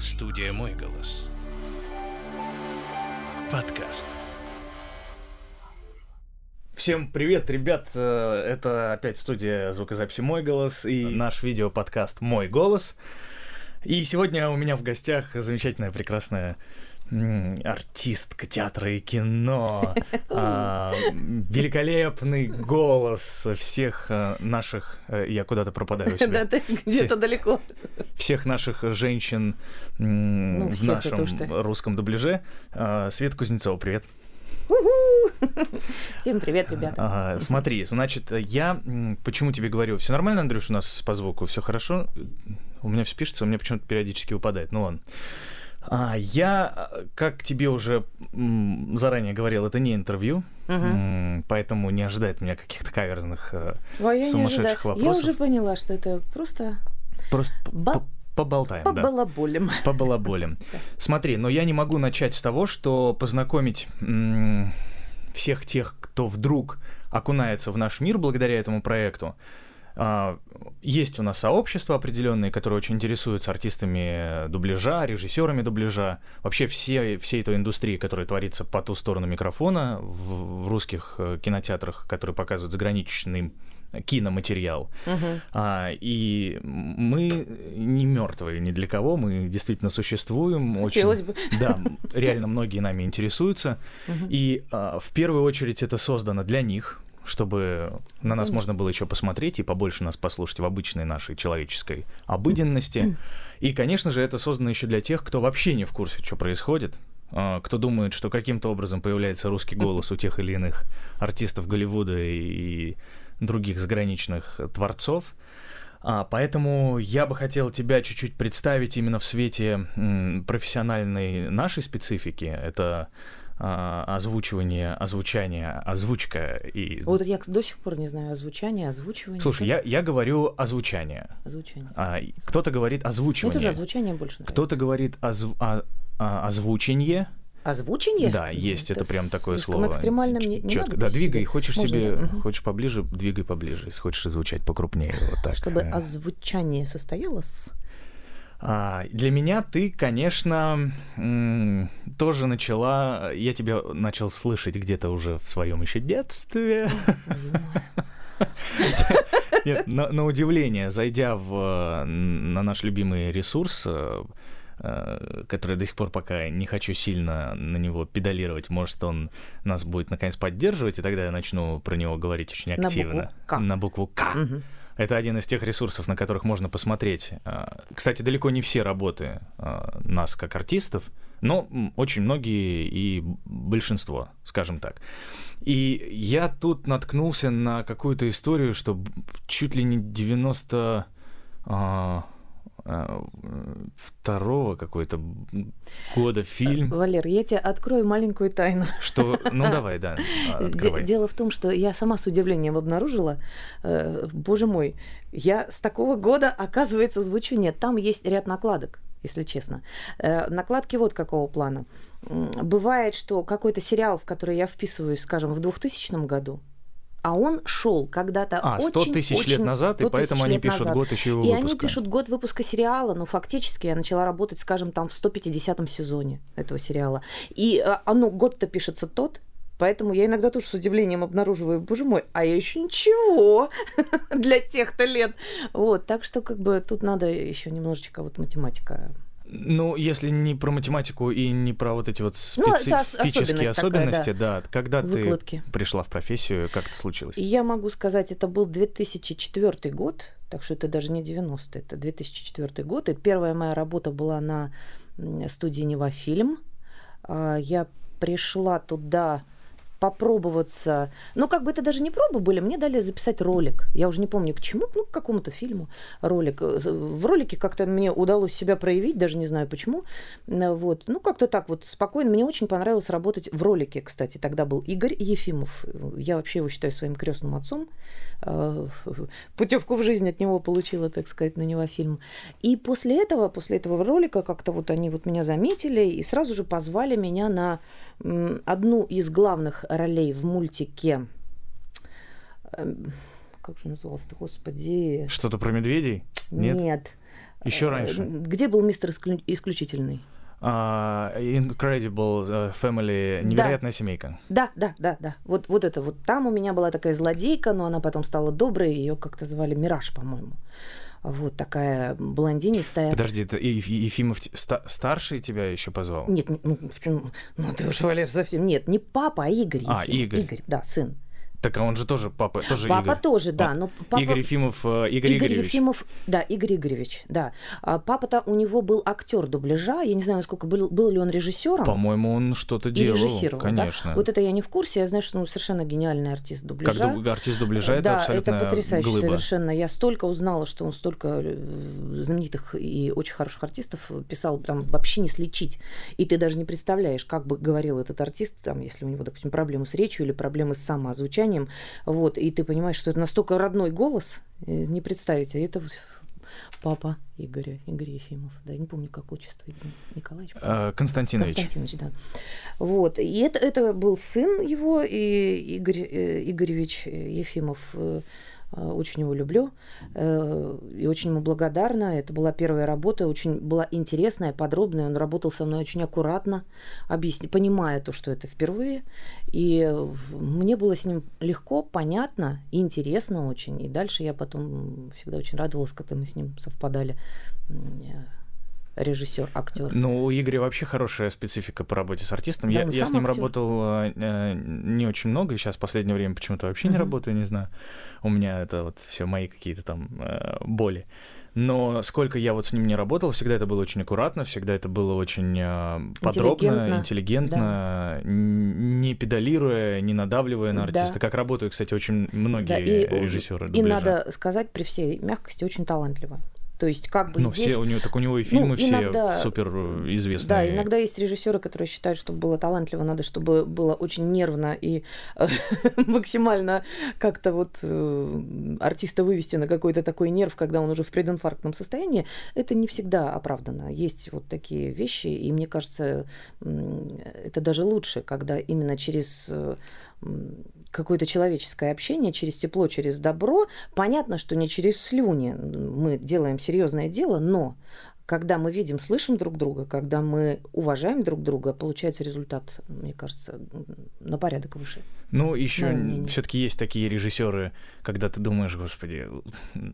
Студия «Мой голос». Подкаст. Всем привет, ребят! Э, Это опять студия звукозаписи «Мой голос» и наш видеоподкаст «Мой голос». И сегодня у меня в гостях замечательная, прекрасная артистка театра и кино, а, великолепный голос всех э, наших... э, Я куда-то пропадаю у Да, ты где-то далеко. Всех наших женщин Ну, в нашем русском дубляже. А, Свет Кузнецова, привет. Всем привет, ребята. Ага, смотри, значит, я почему тебе говорю, все нормально, Андрюш, у нас по звуку, все хорошо? У меня все пишется, у меня почему-то периодически выпадает. Ну ладно. А, я, э, как тебе уже заранее говорил, это не интервью, м, поэтому не ожидает меня каких-то каверзных, э, Ой, сумасшедших ожидаю. Я вопросов. уже поняла, что это просто просто Ба- поболтаем. по да. балаболям. По балаболям. Да. Смотри, но я не могу начать с того, что познакомить всех тех, кто вдруг окунается в наш мир благодаря этому проекту. А, Есть у нас сообщества определенные, которые очень интересуются артистами дубляжа, режиссерами дубляжа, вообще все, всей той индустрии, которая творится по ту сторону микрофона в, в русских э, кинотеатрах, которые показывают заграничный киноматериал. Мгм. А, и мы не мертвые ни для кого, мы действительно существуем. Очень, Хотелось бы. Да, реально многие нами интересуются. Мгм. И а, в первую очередь это создано для них, чтобы на нас можно было еще посмотреть и побольше нас послушать в обычной нашей человеческой обыденности. И, конечно же, это создано еще для тех, кто вообще не в курсе, что происходит, а, кто думает, что каким-то образом появляется русский голос у тех или иных артистов Голливуда и других заграничных творцов. А, поэтому я бы хотел тебя чуть-чуть представить именно в свете профессиональной нашей специфики. Это озвучивание, озвучание, озвучка и... Вот я до сих пор не знаю озвучание, озвучивание. Слушай, я, я говорю озвучание. Озвучание. А, кто-то говорит Мне озвучивание. тоже озвучание больше нравится. Кто-то говорит озв- а- а- озвучение. Озвучение? Да, есть это, прям такое слово. экстремально мне не Чётко. надо Да, двигай. Хочешь Можно, себе, да, хочешь поближе, двигай поближе. Если хочешь озвучать покрупнее, вот так. Чтобы Э, озвучание состоялось. А, для меня ты, конечно, тоже начала. Я тебя начал слышать где-то уже в своем еще детстве. Нет, на, на удивление, зайдя в, на наш любимый ресурс, э, который до сих пор пока не хочу сильно на него педалировать, может, он нас будет наконец поддерживать, и тогда я начну про него говорить очень На активно. букву «К». На букву К. Мгм. Это один из тех ресурсов, на которых можно посмотреть. а, Кстати, далеко не все работы а, нас как артистов, но очень многие и большинство, скажем так. И я тут наткнулся на какую-то историю, что чуть ли не 90 а, а, второго какой-то года фильм, Валер, я тебе открою маленькую тайну. что... Ну, давай, да, а, открывай. Дело в том, что я сама с удивлением обнаружила, э, боже мой, я с такого года, оказывается, звучу нет. Там есть ряд накладок, если честно. Э, накладки вот какого плана. Бывает, что какой-то сериал, в который я вписываюсь, скажем, в 2000 году, а он шел когда-то А, 100 очень, тысяч лет очень- назад, 100 и поэтому тысяч они лет пишут назад. год еще его И они выпуска. пишут год выпуска сериала, но фактически я начала работать, скажем, там в 150-м сезоне этого сериала. И оно, год-то пишется тот, Поэтому я иногда тоже с удивлением обнаруживаю, боже мой, а я еще ничего для тех-то лет. Вот, так что как бы тут надо еще немножечко вот математика. Ну, если не про математику и не про вот эти вот Ну, специфические особенность такая, особенности, да. Когда Выкладки. ты пришла в профессию, как это случилось? Я могу сказать, это был 2004 год, так что это даже не 90 это 2004 год. И первая моя работа была на студии Нева Фильм. А, Я пришла туда попробоваться. Ну, как бы это даже не пробы были, мне дали записать ролик. Я уже не помню к чему, ну, к какому-то фильму ролик. В ролике как-то мне удалось себя проявить, даже не знаю почему. Вот. Ну, как-то так вот спокойно. Мне очень понравилось работать в ролике, кстати. Тогда был Игорь Ефимов. Я вообще его считаю своим крестным отцом. Э, Путевку в жизнь от него получила, так сказать, на него фильм. И после этого, после этого ролика как-то вот они вот меня заметили и сразу же позвали меня на одну из главных ролей в мультике. Эм, Как же называлось-то, господи? Что-то про медведей? Нет? Нет. Еще Э, раньше. Где был мистер Исклю- исключительный? А, Incredible э, Family, невероятная семейка. Да, да, да, да. Вот, вот это вот. Там у меня была такая злодейка, но она потом стала доброй, ее как-то звали Мираж, по-моему. Вот такая блондинистая. Подожди, это Ефимов ста- старший тебя еще позвал? Нет, не- ну почему? Ну ты уж Валер совсем. Нет, не папа, а Игорь. А, Ефимов. Игорь. Игорь, да, сын. Так а он же тоже папа, тоже папа Игорь. тоже, да, но папа... Игорь Ефимов, э, Игорь, Игорь Игоревич. Ефимов, да, Игорь Игоревич, да. А папа-то у него был актер дубляжа. Я не знаю, насколько был, был ли он режиссером. По-моему, он что-то делал. режиссировал, да? Конечно. Вот это я не в курсе. Я знаю, что он совершенно гениальный артист Как дубляжа. дуб- артист дубляжа, это да, абсолютно это потрясающе глыба. совершенно. Я столько узнала, что он столько э, знаменитых и очень хороших артистов писал, там вообще не слечить. И ты даже не представляешь, как бы говорил этот артист, там, если у него, допустим, проблемы с речью или проблемы с самоозвучанием, вот, и ты понимаешь, что это настолько родной голос, э, не представить. А это папа Игоря, Игорь Ефимов. Да, я не помню, как отчество. Игорь Николаевич. Э, Константинович. Константинович, да. Вот. И это, это был сын его, и Игорь э, Игоревич Ефимов. Э, э, Очень его люблю э, и очень ему благодарна. Это была первая работа, очень была интересная, подробная. Он работал со мной очень аккуратно, объясни, понимая то, что это впервые. И мне было с ним легко, понятно, интересно очень. И дальше я потом всегда очень радовалась, когда мы с ним совпадали. Э, Режиссер, актер. Ну, у Игоря вообще хорошая специфика по работе с артистом. Да, я он я с ним актер. работал э, э, не очень много, сейчас в последнее время почему-то вообще не Мгм. работаю, не знаю. У меня это вот все мои какие-то там э, боли. Но сколько я вот с ним не работал, всегда это было очень аккуратно, всегда это было очень э, подробно, Интеллигентно, интеллигентно, н- не педалируя, не надавливая на Да. артиста. Как работают, кстати, очень многие Да, и- режиссеры. И надо сказать при всей мягкости, очень талантливо. То есть как бы Ну, здесь... все, у него, так у него и фильмы все иногда- супер э, известные. Да, иногда есть режиссеры, которые считают, чтобы было талантливо, надо, чтобы было очень нервно и э, максимально как-то вот э, артиста вывести на какой-то такой нерв, когда он уже в прединфарктном состоянии. Это не всегда оправдано. Есть вот такие вещи, и мне кажется, это даже лучше, когда именно через какое-то человеческое общение, через тепло, через добро. Понятно, что не через слюни мы делаем серьезное дело, но когда мы видим, слышим друг друга, когда мы уважаем друг друга, получается результат, мне кажется, на порядок выше. Ну, еще все-таки есть такие режиссеры, когда ты думаешь, господи,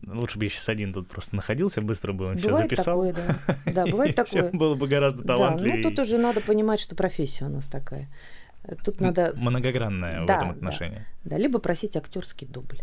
лучше бы я сейчас один тут просто находился, быстро бы он все бывает записал. такое, да. Да, бывает такое. было бы гораздо Да, талантливее. ну тут уже надо понимать, что профессия у нас такая. Тут надо, Многогранная в Да, этом да. отношении. Да, либо просить актерский дубль.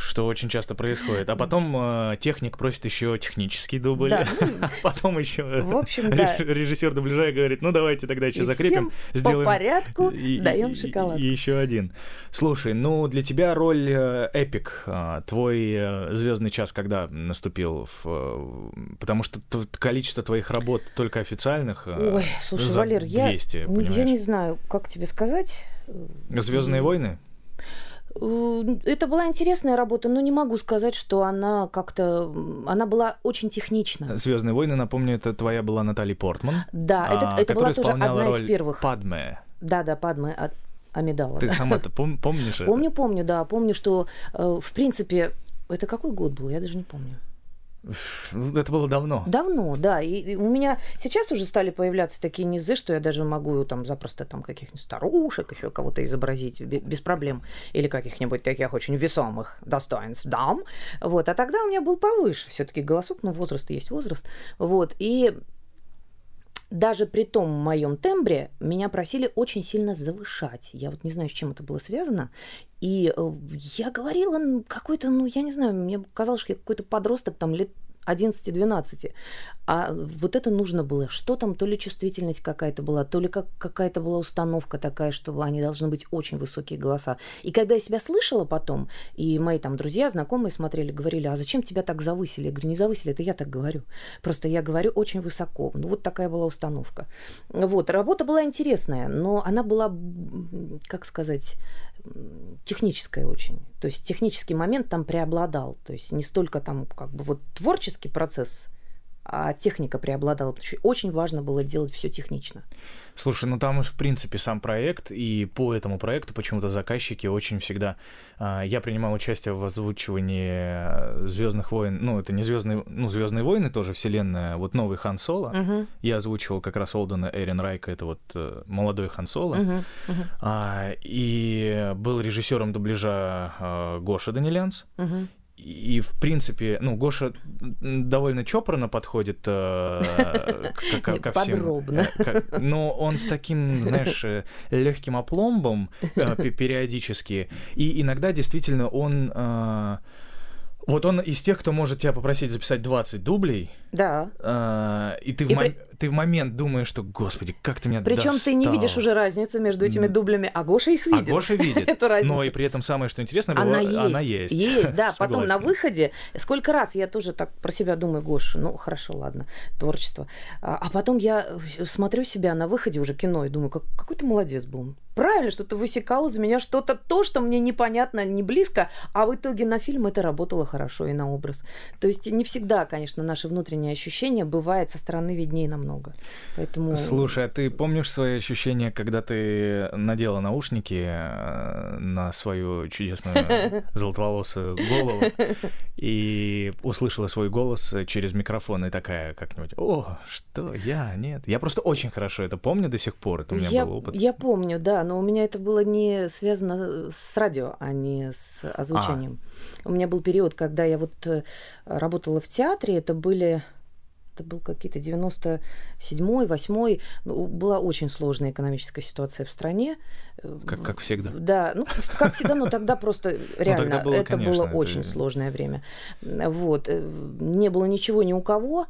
Что очень часто происходит. А потом э, техник просит еще технический дубль. Да, ну, А потом еще В общем, да. режиссер дубляжа говорит, ну давайте тогда еще И закрепим, сделаем по порядку и- даем и- шоколад. И, еще один. Слушай, ну для тебя роль э, эпик, а, твой звездный час когда наступил? В, э, потому что количество твоих работ только официальных. э, Ой, слушай, за Валер, я, 200, я понимаешь? не знаю, как тебе сказать. Звездные войны? Э, Это была интересная работа, но не могу сказать, что она как-то... Она была очень технична. Звездные войны, напомню, это твоя была Натали Портман. Да, это, а, это была которая тоже одна из первых. Падме. Да, да, Падме а- Амидала. Ты да. сама-то пом- помнишь это? Помню, помню, да. Помню, что, э, в принципе, это какой год был, я даже не помню. Ну, Это было давно. Давно, да. И, у меня сейчас уже стали появляться такие низы, что я даже могу там запросто там каких-нибудь старушек, еще кого-то изобразить бе- без проблем. Или каких-нибудь таких очень весомых достоинств дам. Вот. А тогда у меня был повыше все-таки голосок, но возраст есть возраст. Вот. И даже при том моем тембре меня просили очень сильно завышать. Я вот не знаю, с чем это было связано. И э, я говорила какой-то, ну, я не знаю, мне казалось, что я какой-то подросток там лет 11-12. А вот это нужно было. Что там, то ли чувствительность какая-то была, то ли как, какая-то была установка такая, что они должны быть очень высокие голоса. И когда я себя слышала потом, и мои там друзья, знакомые смотрели, говорили, а зачем тебя так завысили? Я говорю, не завысили, это я так говорю. Просто я говорю очень высоко. Ну, вот такая была установка. Вот, работа была интересная, но она была, как сказать, техническая очень. То есть технический момент там преобладал. То есть не столько там как бы вот творческий процесс а техника преобладала, потому что очень важно было делать все технично. Слушай, ну там, в принципе, сам проект, и по этому проекту почему-то заказчики очень всегда... А, я принимал участие в озвучивании Звездных войн, ну, это не Звездные, ну, Звездные войны тоже, вселенная, вот новый Хан Соло. Мгм. Я озвучивал как раз Олдена Эрин Райка, это вот э, молодой Хан Соло. Мгм. А, и был режиссером дубляжа а, Гоша Данилянс. Мгм. И, в принципе, ну, Гоша довольно чопорно подходит э, к- к- ко всем. Подробно. Э, как- Но он с таким, знаешь, легким опломбом э, пе- периодически. И иногда действительно он... э, Вот он из тех, кто может тебя попросить записать 20 дублей, Да. э, и ты в, И мо- при- ты в момент думаешь, что, господи, как ты меня Причем ты не достал». видишь уже разницы между этими дублями, а Гоша их А видит. Гоша видит. Эту разницу. Но и при этом самое, что интересно, было, Она есть. она есть. Есть, да. Потом на выходе, сколько раз я тоже так про себя думаю, Гоша, ну хорошо, ладно, творчество. А, а потом я смотрю себя на выходе уже кино и думаю, как, какой ты молодец был. Правильно, что ты высекал из меня что-то, то, что мне непонятно, не близко, а в итоге на фильм это работало хорошо и на образ. То есть не всегда, конечно, наши внутренние ощущения бывает со стороны виднее намного. Поэтому... Слушай, а ты помнишь свои ощущения, когда ты надела наушники э, на свою чудесную золотоволосую голову и услышала свой голос через микрофон и такая как-нибудь, о, что я, нет. Я просто очень хорошо это помню до сих пор, это у меня я, был опыт. я помню, да, но у меня это было не связано с радио, а не с озвучением. У меня был период, когда я вот э, работала в театре, это были это был какие-то 97-й, 8 ну, была очень сложная экономическая ситуация в стране. Э, Как, как всегда. Да, ну, как всегда, но тогда просто реально тогда было, это конечно, было это- очень сложное время. Вот. э, Не было ничего ни у кого,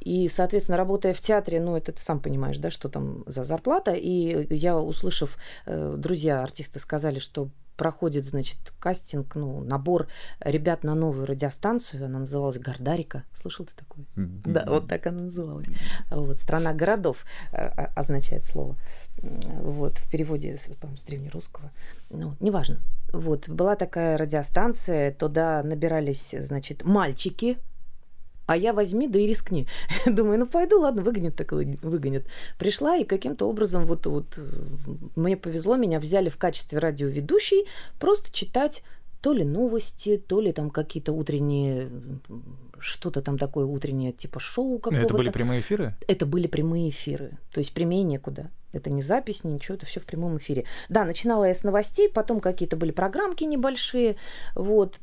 и, соответственно, работая в театре, ну, это ты сам понимаешь, да, что там за зарплата. И я, услышав, э, друзья, артисты сказали, что проходит, значит, кастинг, ну, набор ребят на новую радиостанцию. Она называлась Гордарика. Слышал ты такое? Да, вот так она называлась. Вот, страна городов э, о- означает слово. Вот, в переводе, по-моему, с древнерусского. Ну, неважно. Вот, была такая радиостанция, туда набирались, значит, мальчики, а я возьми, да и рискни. Думаю, ну пойду, ладно, выгонят, так вы- выгонят. Пришла и каким-то образом вот, вот э, мне повезло, меня взяли в качестве радиоведущей просто читать то ли новости, то ли там какие-то утренние, что-то там такое утреннее, типа шоу какого-то. Это были прямые эфиры? Это были прямые эфиры. То есть прямее некуда. Это не запись, ни ничего, это все в прямом эфире. Да, начинала я с новостей, потом какие-то были программки небольшие. Вот.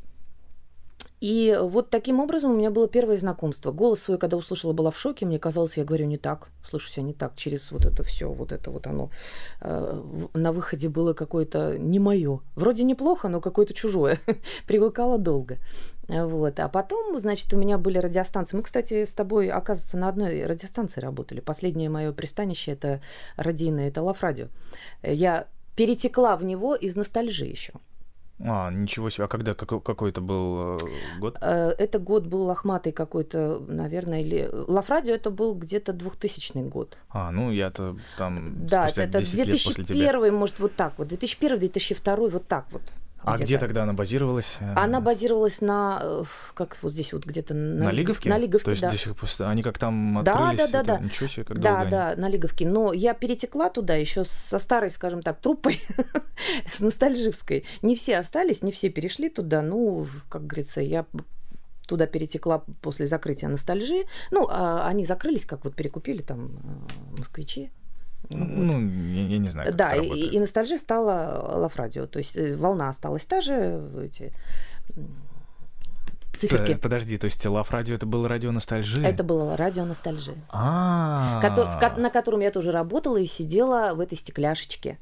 И вот таким образом у меня было первое знакомство. Голос свой, когда услышала, была в шоке. Мне казалось, я говорю не так, слышу себя не так. Через вот это все, вот это вот оно э, на выходе было какое-то не мое. Вроде неплохо, но какое-то чужое. Привыкала долго. Вот. А потом, значит, у меня были радиостанции. Мы, кстати, с тобой, оказывается, на одной радиостанции работали. Последнее мое пристанище это радийное, это Лав Радио. Я перетекла в него из ностальжи еще. А, ничего себе. А когда? Какой, какой это был э, год? Э, Это год был лохматый какой-то, наверное, или... Лав Радио это был где-то 2000 год. А, ну я-то там Да, это 10 лет после тебя. 2001, может, вот так вот. 2001-2002, вот так вот. А где тогда она базировалась? Она базировалась на, э, как вот здесь вот где-то на, на Лигов- Лиговке? На Лиговке, То есть да. до сих пор... Они как там Да, открылись? да, да, это да. Ничего себе, как Да, долго они. да, на Лиговке. Но я перетекла туда еще со старой, скажем так, труппой, с ностальживской. Не все остались, не все перешли туда. Ну, как говорится, я туда перетекла после закрытия ностальжи. Ну, а они закрылись, как вот перекупили там э, москвичи. Вот. Ну, я, я не знаю, Да, и, и ностальжи стала Лав Радио. То есть э, волна осталась та же, эти циферки. Подожди, то есть Лав Радио это было радио ностальжи? Это было радио ностальжи. А, на котором я тоже работала и сидела в этой стекляшечке.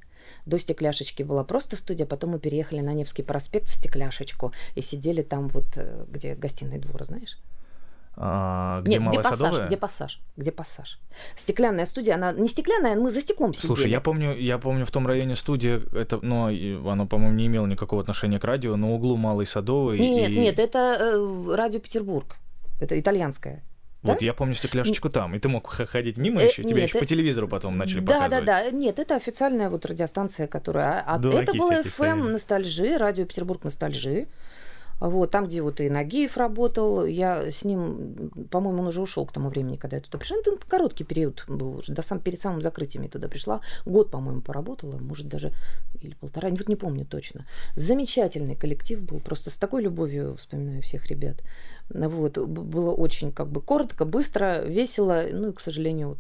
До стекляшечки была просто студия, потом мы переехали на Невский проспект в стекляшечку и сидели там вот, э, где гостиный двор, знаешь? А, где Нет, где Малая пассаж, Садовая? где пассаж, где пассаж. Стеклянная студия, она не стеклянная, мы за стеклом сидели. Слушай, я помню, я помню в том районе студия, это, но и оно, по-моему, не имело никакого отношения к радио, на углу Малой Садовой. Нет, и... нет, это э, радио Петербург. Это итальянское. Вот да? я помню стекляшечку там, и ты мог ходить мимо Э, еще, тебя нет, еще э, по телевизору потом начали да, показывать. да, да. Нет, это официальная вот радиостанция, которая... А, это было FM стояли. Ностальжи, радио Петербург Ностальжи. Вот, там, где вот и Нагиев работал, я с ним, по-моему, он уже ушел к тому времени, когда я туда пришла. Это короткий период был уже, до сам, перед самым закрытием я туда пришла. Год, по-моему, поработала, может, даже или полтора, вот не помню точно. Замечательный коллектив был, просто с такой любовью вспоминаю всех ребят. Вот, было очень как бы коротко, быстро, весело, ну и, к сожалению,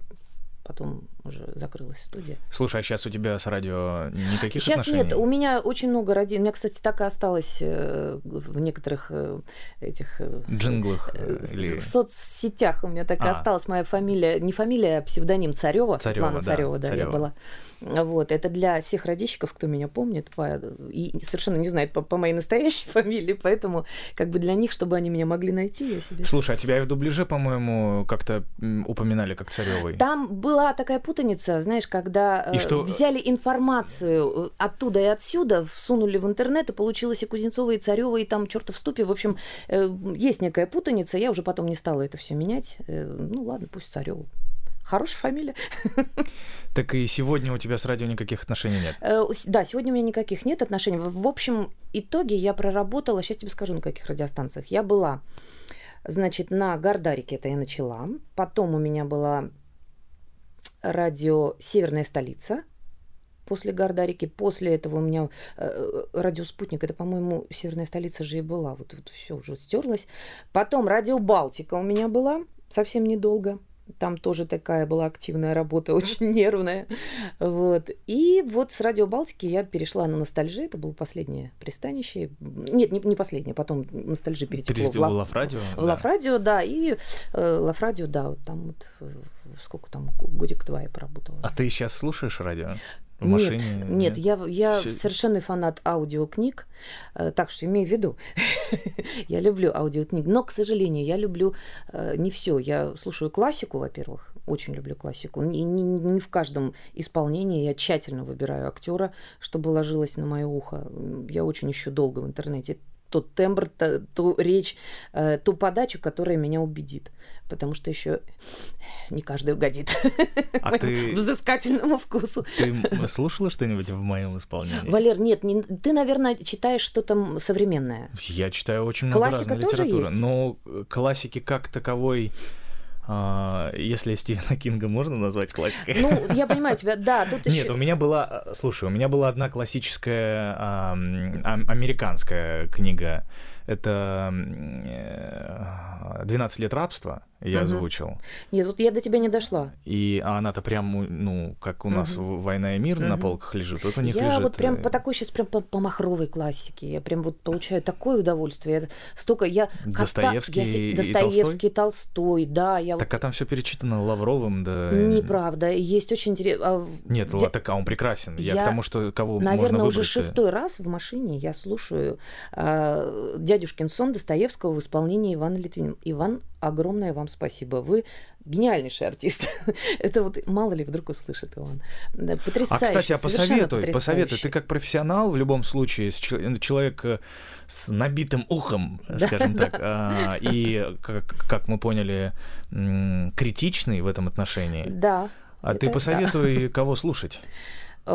потом уже закрылась студия. Слушай, а сейчас у тебя с радио никаких сейчас отношений? нет, у меня очень много радио. У меня, кстати, так и осталось э, в некоторых э, этих... Э, Джинглах или... В соцсетях у меня так и а. осталась моя фамилия, не фамилия, а псевдоним Царева, Царева Светлана да, Царева, да, Царева. я была. Вот, это для всех родичиков, кто меня помнит, по, и совершенно не знает по, по моей настоящей фамилии, поэтому как бы для них, чтобы они меня могли найти, я себе... Слушай, а тебя и в дубляже, по-моему, как-то упоминали как Царевой. Там была такая путаница, знаешь, когда и э, что... взяли информацию э, оттуда и отсюда, всунули в интернет, и получилось и Кузнецова, и Царева, и там чертов ступе. В общем, э, есть некая путаница, я уже потом не стала это все менять. Ну ладно, пусть Царева. Хорошая фамилия. Так и сегодня у тебя с радио никаких отношений нет? Э, да, сегодня у меня никаких нет отношений. В общем итоге я проработала, сейчас тебе скажу, на каких радиостанциях. Я была, значит, на Гардарике это я начала. Потом у меня была радио «Северная столица», после Гардарики. После этого у меня э, радио «Спутник», это, по-моему, северная столица же и была. Вот, вот все уже стерлось. Потом радио «Балтика» у меня была совсем недолго. Там тоже такая была активная работа, очень нервная. Вот. И вот с Радио Балтики я перешла на ностальжи. Это было последнее пристанище. Нет, не, не последнее, потом ностальжи перетекло Перетекло в Лав-радио. В Лав-радио, да. И э, Лав-радио, да, вот там вот э, сколько там, годик-два я поработала. А ты сейчас слушаешь радио? В машине? Нет, нет, я, я Все... совершенный фанат аудиокниг, э, так что имею в виду, я люблю аудиокниги, но, к сожалению, я люблю э, не все. Я слушаю классику, во-первых, очень люблю классику. Не, не, не в каждом исполнении я тщательно выбираю актера, чтобы ложилось на мое ухо. Я очень ищу долго в интернете тот тембр, ту, ту речь, э, ту подачу, которая меня убедит. Потому что еще не каждый угодит а ты... взыскательному вкусу. Ты слушала что-нибудь в моем исполнении? Валер, нет, не... ты, наверное, читаешь что-то современное. Я читаю очень много Классика разной тоже литературы. Есть? Но классики как таковой если Стивена Кинга можно назвать классикой. Ну, я понимаю тебя, да. Тут Нет, еще... у меня была, слушай, у меня была одна классическая а, американская книга. Это «12 лет рабства» я угу. озвучил. Нет, вот я до тебя не дошла. И а она-то прям, ну, как у нас угу. «Война и мир» угу. на полках лежит, вот у них я лежит... Я вот прям по такой сейчас прям по, по махровой классике, я прям вот получаю такое удовольствие. Я столько, я... Достоевский кота, я, и Достоевский, Толстой? Толстой, да. Я так, а там все перечитано Лавровым, да... Неправда, есть очень интересно... А Нет, Ди... так, а он прекрасен. Я, я к тому, что кого Наверное, можно уже шестой раз в машине я слушаю э, «Дядюшкин сон» Достоевского в исполнении Ивана Литвина. Иван, огромное вам спасибо. Вы гениальнейший артист. Это вот мало ли вдруг услышит Иван. Потрясающе. А, кстати, а посоветуй, посоветуй. Ты как профессионал в любом случае, человек э, с набитым ухом, скажем так, а, и, как мы поняли, критичный в этом отношении. Да. А ты посоветуй, кого слушать?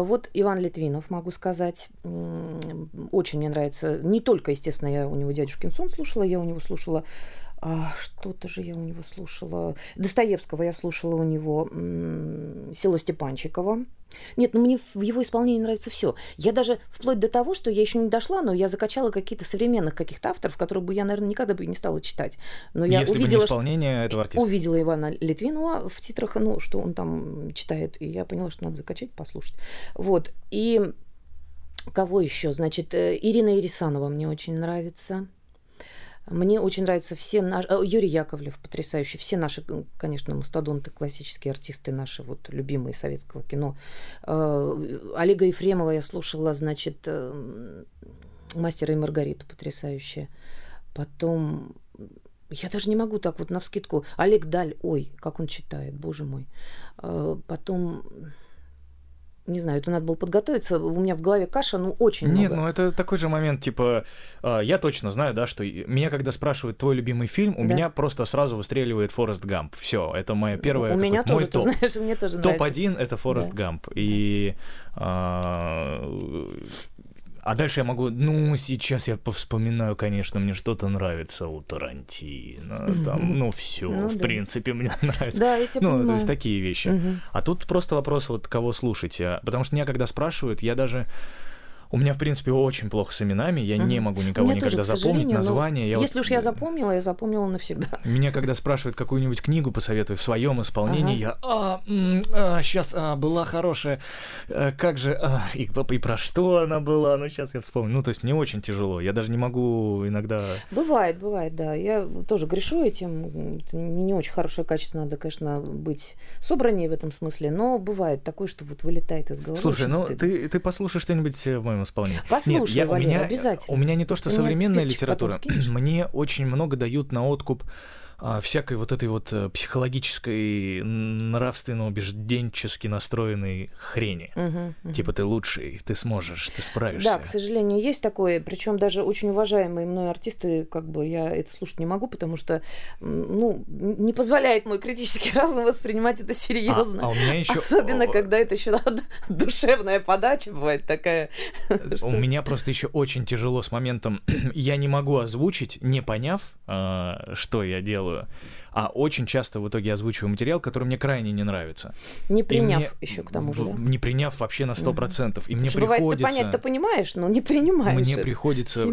Вот Иван Литвинов, могу сказать, очень мне нравится. Не только, естественно, я у него дядюшкин сон слушала, я у него слушала а, что-то же я у него слушала. Достоевского я слушала у него. Село Степанчикова. Нет, ну мне в его исполнении нравится все. Я даже вплоть до того, что я еще не дошла, но я закачала какие-то современных каких-то авторов, которых бы я, наверное, никогда бы не стала читать. Но я Если увидела, бы не исполнение этого артиста. Увидела Ивана Литвинова в титрах, ну, что он там читает, и я поняла, что надо закачать, послушать. Вот. И кого еще? Значит, э, Ирина Ирисанова мне очень нравится. Мне очень нравятся все наши... Э, Юрий Яковлев потрясающий. Все наши, конечно, мастодонты, классические артисты наши, вот, любимые советского кино. Э, Олега Ефремова я слушала, значит, э, «Мастера и Маргариту» потрясающая. Потом я даже не могу так вот на вскидку. Олег Даль, ой, как он читает, боже мой. Потом не знаю, это надо было подготовиться. У меня в голове каша, ну, очень Нет, много. ну это такой же момент, типа, э, я точно знаю, да, что меня, когда спрашивают твой любимый фильм, у да. меня просто сразу выстреливает Форест Гамп. Все, это моя первая. У меня тоже, топ. ты знаешь, мне тоже Топ-1 это Форест да. Гамп. И э, А дальше я могу, ну, сейчас я повспоминаю, конечно, мне что-то нравится у Тарантино, там, ну, все, Ну в да. принципе, мне нравится. Да, я тебя Ну, то понимаю. есть такие вещи. Мгм. А тут просто вопрос, вот кого слушаете. Потому что меня когда спрашивают, я даже... У меня, в принципе, очень плохо с именами, я не Мгм. могу никого меня никогда тоже, запомнить, название. Я вот- Если уж я запомнила, я запомнила навсегда. Меня когда спрашивают какую-нибудь книгу посоветую в своем исполнении, Ага. я а, сейчас была хорошая, э, как же а, и, и про что она была, ну сейчас я вспомню. Ну то есть мне очень тяжело, я даже не могу иногда. Бывает, бывает, да. Я тоже грешу этим. Это не, не очень хорошее качество, надо, конечно, быть собраннее в этом смысле, но бывает такое, что вот вылетает из головы. Слушай, ну ты ты послушай что-нибудь в моем исполнении. Послушай, Нет, я, у Валера, меня обязательно. у меня не то что современная литература, мне очень много дают на откуп всякой вот этой вот э, психологической, нравственно-убежденчески настроенной хрени. Мгм, мгм. Типа ты лучший, ты сможешь, ты справишься. Да, к сожалению, есть такое. Причем даже очень уважаемые мной артисты, как бы я это слушать не могу, потому что ну, не позволяет мой критический разум воспринимать это А- серьезно. А, у меня еще... Особенно, когда это еще душевная подача бывает такая. У меня просто еще очень тяжело с моментом, я не могу озвучить, не поняв, а, что я делаю, а очень часто в итоге озвучиваю материал, который мне крайне не нравится. Не приняв мне еще к тому же, да? Не приняв вообще на 100%. И мне Потому что бывает, ты приходится... понять-то понимаешь, но не принимаешь. Мне это приходится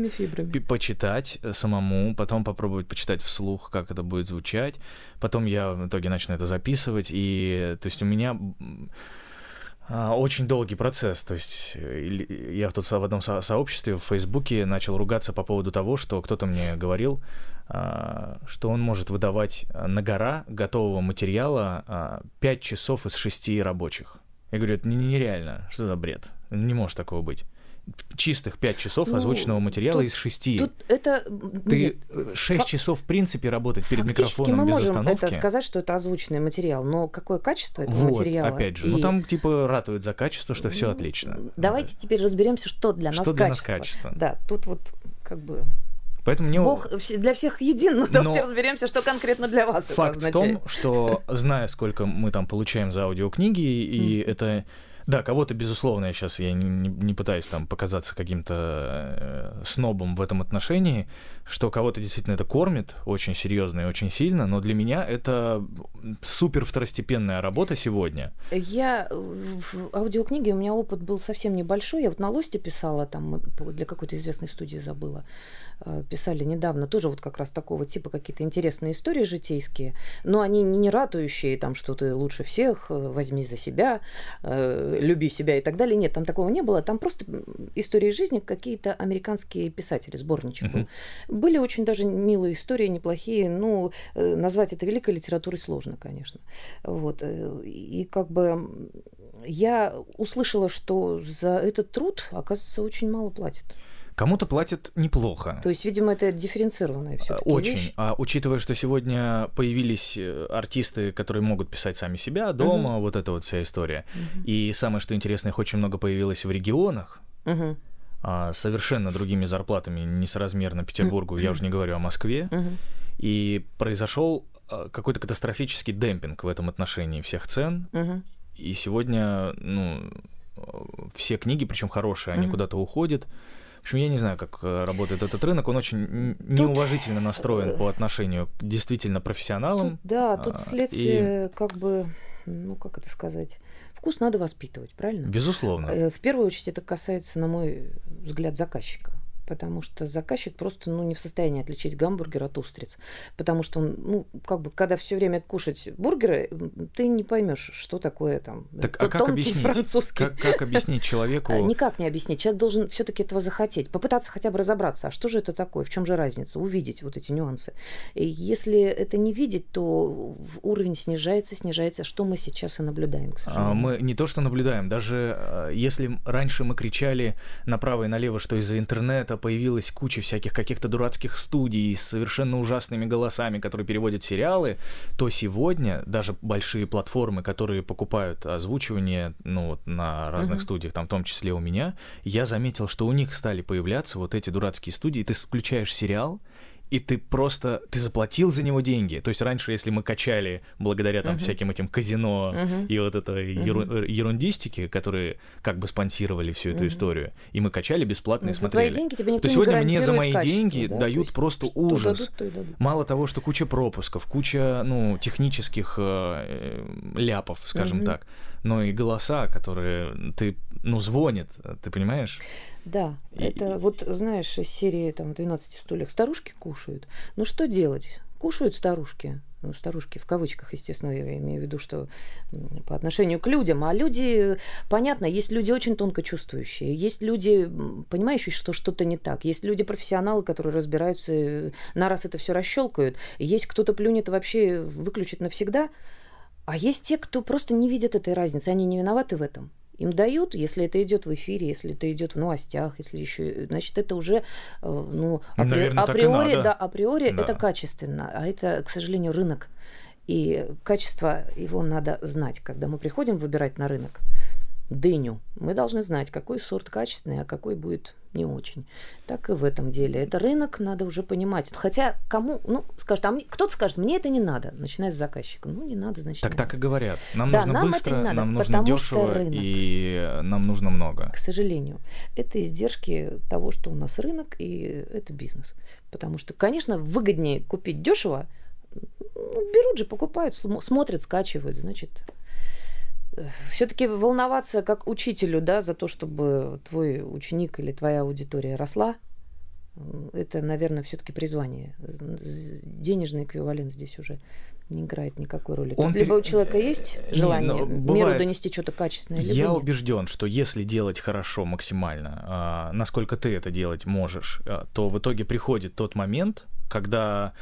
почитать э, самому, потом попробовать почитать вслух, как это будет звучать. Потом я в итоге начну это записывать. И то есть у меня а, очень долгий процесс. То есть э, или- я тут в одном со- сообществе в Фейсбуке начал ругаться по поводу того, что кто-то мне говорил, что он может выдавать а, на гора готового материала 5 часов из 6 рабочих. Я говорю, это не- нереально. Что за бред? Не может такого быть. Чистых 5 часов Ну, озвученного материала тут- из 6. Тут это... Ты нет, 6 фак- часов, в принципе, работать перед Фактически микрофоном мы без можем остановки. это сказать, что это озвученный материал, но какое качество этого вот, материала? опять же. и- Ну, там, типа, ратуют за качество, что все Ну, отлично. Давайте теперь разберемся, что для нас Что для нас качество. качество? Да, тут вот как бы Поэтому мне Бог для всех един, но давайте разберемся, что конкретно для вас факт это в том, означает. что, зная, сколько мы там получаем за аудиокниги, и Мгм. это... Да, кого-то, безусловно, я сейчас я не, не- не пытаюсь там показаться каким-то э, снобом в этом отношении, что кого-то действительно это кормит очень серьезно и очень сильно, но для меня это супер второстепенная работа сегодня. Я э, в аудиокниге, у меня опыт был совсем небольшой. Я вот на Лосте писала, там для какой-то известной студии забыла. э, Писали недавно тоже вот как раз такого типа какие-то интересные истории житейские, но они не ратующие, там, что ты лучше всех, э, возьми за себя, люби себя и так далее. Нет, там такого не было. Там просто истории жизни какие-то американские писатели, сборничек был. Были очень даже милые истории, неплохие. Ну, э, назвать это великой литературой сложно, конечно. Вот. э, И как бы я услышала, что за этот труд, оказывается, очень мало платят. Кому-то платят неплохо. То есть, видимо, это дифференцированная все таки Очень. вещь. А учитывая, что сегодня появились э, артисты, которые могут писать сами себя дома, вот эта вот вся история. Мгм. И самое, что интересно, их очень много появилось в регионах, Мгм. А, совершенно другими зарплатами, несоразмерно Петербургу, я уже не говорю о Москве. И произошел а, какой-то катастрофический демпинг в этом отношении всех цен. И сегодня, ну, все книги, причем хорошие, они куда-то уходят. В общем, я не знаю, как э, работает этот рынок. Он очень н- неуважительно настроен э, по отношению к действительно профессионалам. Тут, да, тут а, следствие, как бы, ну, как это сказать, вкус надо воспитывать, правильно? Безусловно. Э, В первую очередь это касается, на мой взгляд, заказчика. Потому что заказчик просто ну, не в состоянии отличить гамбургер от устриц. Потому что он, ну, как бы, когда все время кушать бургеры, ты не поймешь, что такое там. Так, т- а как объяснить? французский. Как, как объяснить человеку? А, Никак не объяснить. Человек должен все-таки этого захотеть, попытаться хотя бы разобраться, а что же это такое, в чем же разница, увидеть вот эти нюансы. И если это не видеть, то уровень снижается, снижается, что мы сейчас и наблюдаем, к А, сожалению. Мы не то что наблюдаем, даже э, если раньше мы кричали направо и налево, что из-за интернета появилась куча всяких каких-то дурацких студий с совершенно ужасными голосами, которые переводят сериалы, то сегодня даже большие платформы, которые покупают озвучивание ну, вот, на разных Мгм. студиях, там в том числе у меня, я заметил, что у них стали появляться вот эти дурацкие студии, ты включаешь сериал, и ты просто, ты заплатил за него деньги. То есть раньше, если мы качали благодаря там uh-huh. всяким этим казино uh-huh. и вот этой uh-huh. ерундистике, которые как бы спонсировали всю эту uh-huh. историю, и мы качали бесплатно ну, и смотрели. За твои деньги тебе никто то сегодня не мне за мои деньги да? дают просто ужас. Дадут, то и дадут. Мало того, что куча пропусков, куча, ну, технических э, ляпов, скажем uh-huh. так, но и голоса, которые ты, ну, звонят, ты понимаешь? Да, и... это вот, знаешь, из серии там 12 стульях старушки кушают. Ну что делать? Кушают старушки. Ну, старушки в кавычках, естественно, я имею в виду, что по отношению к людям. А люди, понятно, есть люди очень тонко чувствующие, есть люди, понимающие, что что-то не так, есть люди профессионалы, которые разбираются, на раз это все расщелкают, есть кто-то плюнет вообще выключит навсегда, а есть те, кто просто не видят этой разницы, они не виноваты в этом им дают, если это идет в эфире, если это идет в новостях, если еще, значит, это уже, э, ну, апри... Наверное, априори, да, априори да. это качественно, а это, к сожалению, рынок. И качество его надо знать, когда мы приходим выбирать на рынок дыню, мы должны знать, какой сорт качественный, а какой будет не очень. Так и в этом деле. Это рынок, надо уже понимать. Хотя кому, ну, скажет, а мне, кто-то скажет, мне это не надо, начиная с заказчика. Ну, не надо, значит. Так так и говорят. Нам да, нужно нам быстро, это не надо, нам нужно дешево, и нам нужно много. К сожалению, это издержки того, что у нас рынок и это бизнес. Потому что, конечно, выгоднее купить дешево, ну, берут же, покупают, смотрят, скачивают, значит, все-таки волноваться как учителю, да, за то, чтобы твой ученик или твоя аудитория росла, это, наверное, все-таки призвание. Денежный эквивалент здесь уже не играет никакой роли. Он Тут либо у человека есть желание не, бывает, миру донести что-то качественное, либо Я нет. убежден, что если делать хорошо максимально, а, насколько ты это делать можешь, а, то в итоге приходит тот момент, когда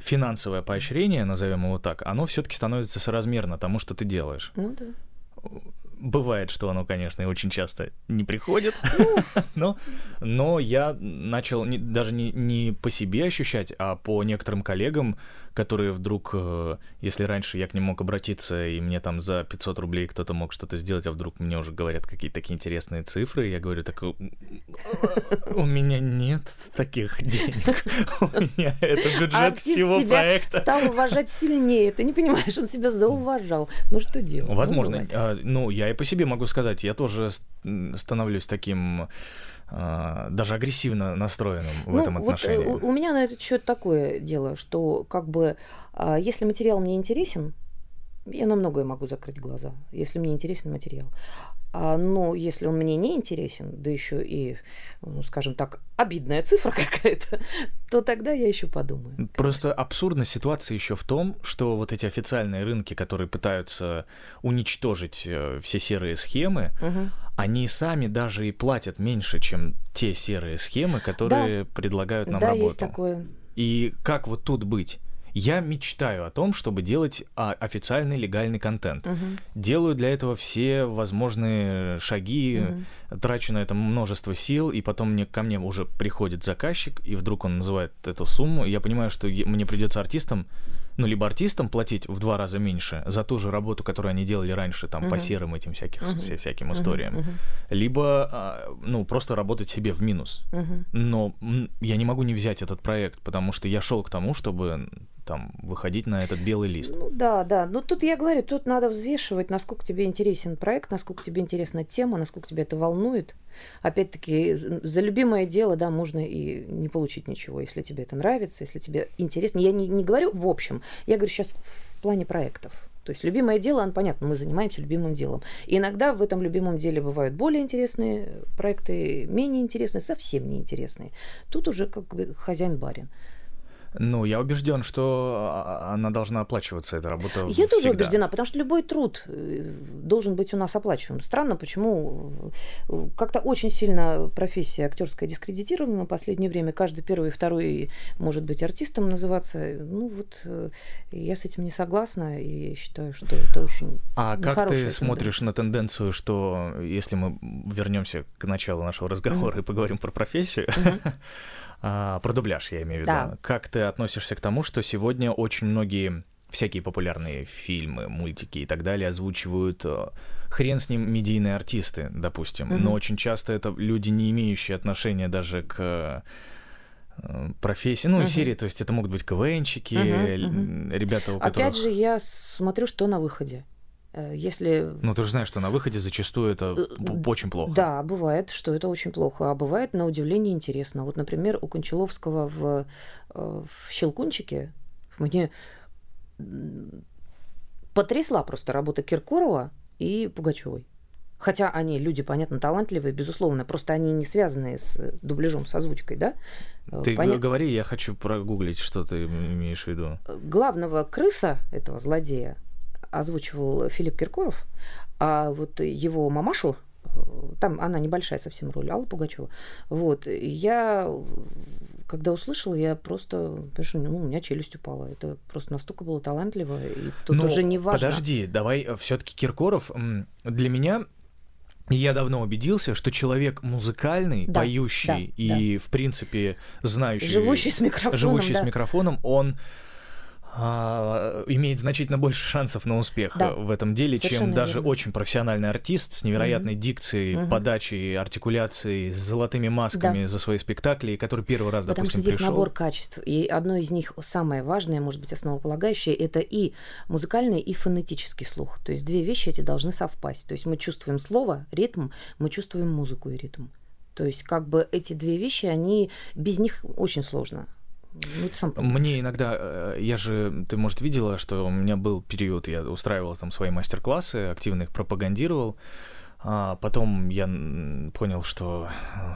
финансовое поощрение, назовем его так, оно все-таки становится соразмерно тому, что ты делаешь. Ну да. Бывает, что оно, конечно, и очень часто не приходит, но, но я начал не, даже не, не по себе ощущать, а по некоторым коллегам, которые вдруг, э, если раньше я к ним мог обратиться, и мне там за 500 рублей кто-то мог что-то сделать, а вдруг мне уже говорят какие-то такие интересные цифры, я говорю, так у меня нет таких денег, у меня это бюджет всего проекта. стал уважать сильнее, ты не понимаешь, он себя зауважал. Ну что делать? Ну, Возможно. А, ну, я и по себе могу сказать, я тоже становлюсь таким даже агрессивно настроенным в ну, этом отношении. Вот, у меня на этот счет такое дело, что как бы а, если материал мне интересен, я на многое могу закрыть глаза, если мне интересен материал. А, но если он мне не интересен, да еще и, ну, скажем так, обидная цифра какая-то, то тогда я еще подумаю. Конечно. Просто абсурдная ситуация еще в том, что вот эти официальные рынки, которые пытаются уничтожить э, все серые схемы, угу. они сами даже и платят меньше, чем те серые схемы, которые да. предлагают нам да, работу. Есть такое. И как вот тут быть? Я мечтаю о том, чтобы делать а, официальный легальный контент. Угу. Делаю для этого все возможные шаги, угу. трачу на это множество сил, и потом мне, ко мне уже приходит заказчик, и вдруг он называет эту сумму, и я понимаю, что мне придется артистам ну, либо артистам платить в два раза меньше за ту же работу, которую они делали раньше, там, uh-huh. по серым этим всяких, uh-huh. всяким историям, uh-huh. либо, а, ну, просто работать себе в минус. Uh-huh. Но я не могу не взять этот проект, потому что я шел к тому, чтобы там выходить на этот белый лист. Ну да, да. Но тут я говорю, тут надо взвешивать, насколько тебе интересен проект, насколько тебе интересна тема, насколько тебя это волнует. Опять-таки, за любимое дело, да, можно и не получить ничего, если тебе это нравится, если тебе интересно. Я не, не говорю в общем, я говорю сейчас в плане проектов. То есть любимое дело, оно понятно, мы занимаемся любимым делом. И иногда в этом любимом деле бывают более интересные проекты, менее интересные, совсем неинтересные. Тут уже как бы хозяин-барин. Ну, я убежден, что а, она должна оплачиваться, эта работа Я всегда. тоже убеждена, потому что любой труд э, должен быть у нас оплачиваем. Странно, почему э, как-то очень сильно профессия актерская дискредитирована в последнее время. Каждый первый и второй может быть артистом называться. Ну, вот э, я с этим не согласна и считаю, что это очень А как ты смотришь на тенденцию, что если мы вернемся к началу нашего разговора mm-hmm. и поговорим про профессию, mm-hmm А, про дубляж я имею в виду. Да. Как ты относишься к тому, что сегодня очень многие всякие популярные фильмы, мультики и так далее озвучивают э, хрен с ним медийные артисты, допустим, mm-hmm. но очень часто это люди, не имеющие отношения даже к э, профессии. Ну, Мгм. серии, то есть это могут быть КВНщики, Мгм, л- ребята, у которых... Опять же, я смотрю, что на выходе. Э, Если Ну, ты же знаешь, что на выходе зачастую это Э, очень плохо. Да, бывает, что это очень плохо, а бывает на удивление интересно. Вот, например, у Кончаловского в, э, в «Щелкунчике» мне потрясла просто работа Киркорова и Пугачевой. Хотя они люди, понятно, талантливые, безусловно, просто они не связаны с дубляжом, с озвучкой, да? Ты поня- говори, я хочу прогуглить, что ты имеешь в виду. Главного крыса этого злодея озвучивал Филипп Киркоров, а вот его мамашу, э, там она небольшая совсем роль, Алла Пугачева. Вот, я, э, когда услышала, я просто, понимаешь, ну, у меня челюсть упала. Это просто настолько было талантливо, и тут Ну, уже не важно. Подожди, давай все-таки Киркоров для меня. Я давно убедился, что человек музыкальный, Да, поющий да, и, в принципе, знающий, Живущий с микрофоном, живущий да. с микрофоном, он а, имеет значительно больше шансов на успех Да, в этом деле, чем совершенно даже верно. очень профессиональный артист с невероятной дикцией, Мгм. подачей, артикуляцией, с золотыми масками за свои спектакли, который первый раз, Потому что допустим, здесь пришел. набор качеств. И одно из них, самое важное, может быть, основополагающее, это и музыкальный, и фонетический слух. То есть две вещи эти должны совпасть. То есть мы чувствуем слово, ритм, мы чувствуем музыку и ритм. То есть как бы эти две вещи, они без них очень сложно. Ну, сам. Мне иногда, э, я же, ты, может, видела, что у меня был период, я устраивал там свои мастер-классы, активно их пропагандировал, а потом я понял, что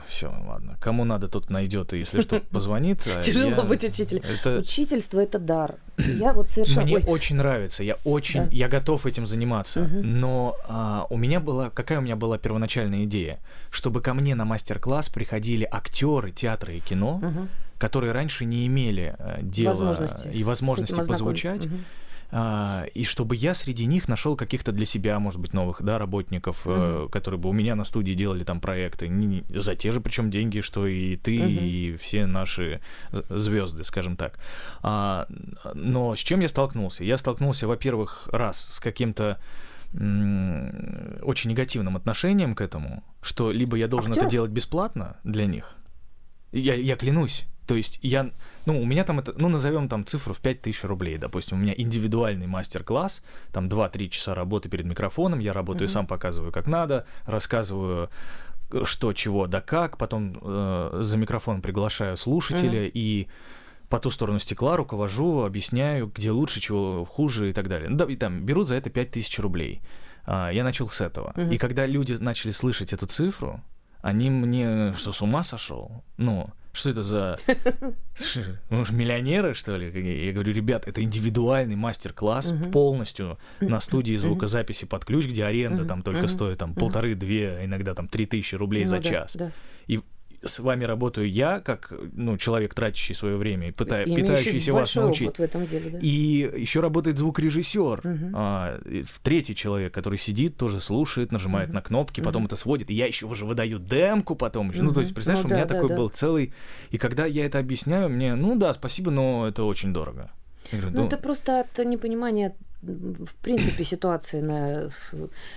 все, ладно, кому надо, тот найдет, и если что, позвонит. а Тяжело я- быть учителем. Это Учительство это дар. Я вот совершенно. мне Ой, очень нравится, я очень, Да. я готов этим заниматься, но а, у меня была, какая у меня была первоначальная идея, чтобы ко мне на мастер-класс приходили актеры театра и кино. Которые раньше не имели э, дела Возможности и возможности позвучать, а, и чтобы я среди них нашел каких-то для себя, может быть, новых, да, работников, э, Мгм. которые бы у меня на студии делали там проекты не- не- за те же, причем деньги, что и ты, Мгм. и все наши звезды, скажем так. А, но с чем я столкнулся? Я столкнулся, во-первых, раз с каким-то м, очень негативным отношением к этому, что либо я должен это Актёров? делать бесплатно для них, я, я клянусь. То есть я, ну, у меня там это, ну, назовем там цифру в 5000 рублей, допустим, у меня индивидуальный мастер-класс, там 2-3 часа работы перед микрофоном, я работаю Мгм. сам, показываю, как надо, рассказываю, э, что, чего, да как, потом э, за микрофон приглашаю слушателя и по ту сторону стекла руковожу, объясняю, где лучше, чего хуже и так далее. Ну, да, и там берут за это 5000 рублей. А, я начал с этого. Мгм. И когда люди начали слышать эту цифру, они мне что, с ума сошел? Ну, что это за... Же миллионеры, что ли? Я говорю, ребят, это индивидуальный мастер-класс полностью на студии звукозаписи под ключ, где аренда там только стоит там полторы-две, иногда там три тысячи рублей Ну за час. И с вами работаю я, как ну, человек, тратящий свое время и пыта- Имеющий пытающийся вас научить. в этом деле, да. И еще работает звукорежиссер. Мгм. А, и третий человек, который сидит, тоже слушает, нажимает Мгм. на кнопки, потом Мгм. это сводит. И я еще уже выдаю демку потом. Ну, Мгм. то есть, представляешь, Ну у меня да, да, такой да. был целый. И когда я это объясняю, мне, ну да, спасибо, но это очень дорого. Я говорю, Ну, «Ну, это просто от непонимания в принципе ситуации на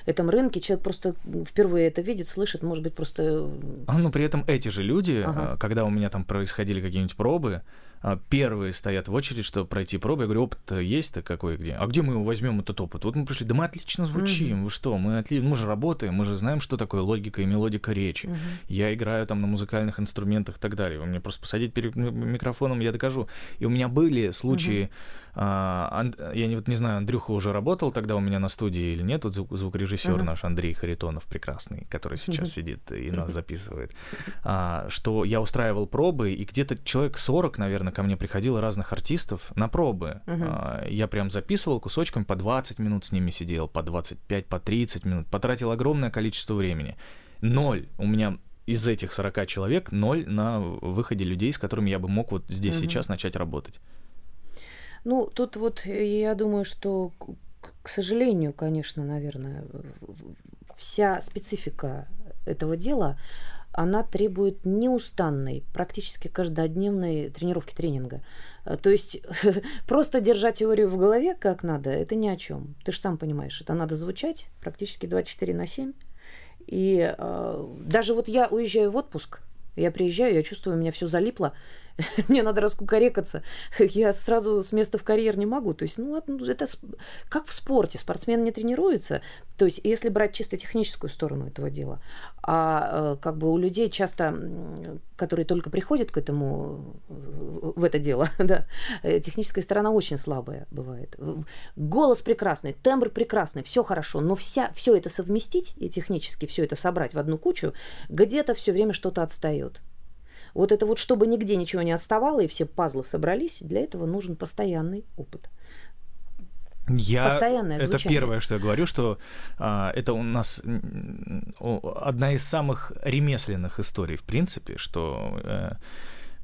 этом рынке. Человек просто впервые это видит, слышит, может быть, просто... А, но при этом эти же люди, Ага. а, когда у меня там происходили какие-нибудь пробы, а, первые стоят в очередь, чтобы пройти пробы. Я говорю, опыт есть-то какой где? А где мы его возьмем этот опыт? Вот мы пришли, да мы отлично звучим, вы что, мы, отли... мы же работаем, мы же знаем, что такое логика и мелодика речи. Мгм. Я играю там на музыкальных инструментах и так далее. Вы мне просто посадить перед микрофоном, я докажу. И у меня были случаи, Ан- я не, вот не знаю, Андрюха уже работал тогда у меня на студии или нет, вот звук- звукорежиссер Мгм. наш Андрей Харитонов прекрасный, который сейчас сидит и нас записывает, а, что я устраивал пробы, и где-то человек 40, наверное, ко мне приходило разных артистов на пробы. А, я прям записывал кусочками, по 20 минут с ними сидел, по 25, по 30 минут, потратил огромное количество времени. Ноль. У меня из этих 40 человек ноль на выходе людей, с которыми я бы мог вот здесь сейчас начать работать. Ну, тут вот э, я думаю, что, к- сожалению, конечно, наверное, вся специфика этого дела, она требует неустанной, практически каждодневной тренировки тренинга. Э, То есть просто держать теорию в голове как надо, это ни о чем. Ты же сам понимаешь, это надо звучать практически 24 на 7. И э, даже вот я уезжаю в отпуск, я приезжаю, я чувствую, у меня все залипло. мне надо раскукарекаться, я сразу с места в карьер не могу. То есть, ну, это как в спорте, спортсмен не тренируется. То есть, если брать чисто техническую сторону этого дела, а э, как бы у людей часто, которые только приходят к этому, в это дело, да, э, техническая сторона очень слабая бывает. Голос прекрасный, тембр прекрасный, все хорошо, но вся, все это совместить и технически все это собрать в одну кучу, где-то все время что-то отстает. Вот это вот, чтобы нигде ничего не отставало и все пазлы собрались, для этого нужен постоянный опыт. Я, Постоянное это звучание. первое, что я говорю, что а, это у нас одна из самых ремесленных историй, в принципе, что э,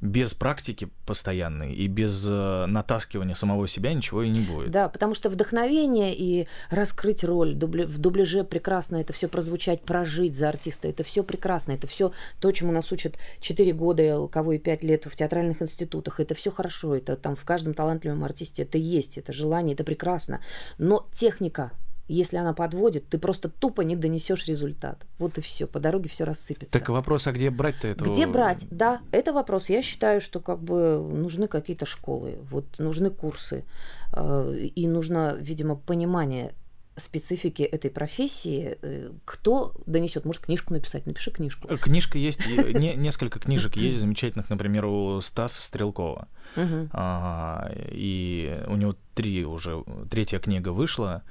без практики постоянной и без э, натаскивания самого себя ничего и не будет. Да, потому что вдохновение и раскрыть роль дубля... в дубляже прекрасно это все прозвучать, прожить за артиста, это все прекрасно, это все то, чему нас учат 4 года, у кого и 5 лет в театральных институтах, это все хорошо, это там в каждом талантливом артисте это есть, это желание, это прекрасно, но техника если она подводит, ты просто тупо не донесешь результат. Вот и все, по дороге все рассыпется. Так вопрос, а где брать-то это? Где брать? Да, это вопрос. Я считаю, что как бы нужны какие-то школы, вот нужны курсы, э, и нужно, видимо, понимание специфики этой профессии, э, кто донесет, может книжку написать, напиши книжку. Э, книжка есть, не, несколько книжек есть замечательных, например, у Стаса Стрелкова, а, и у него три уже третья книга вышла.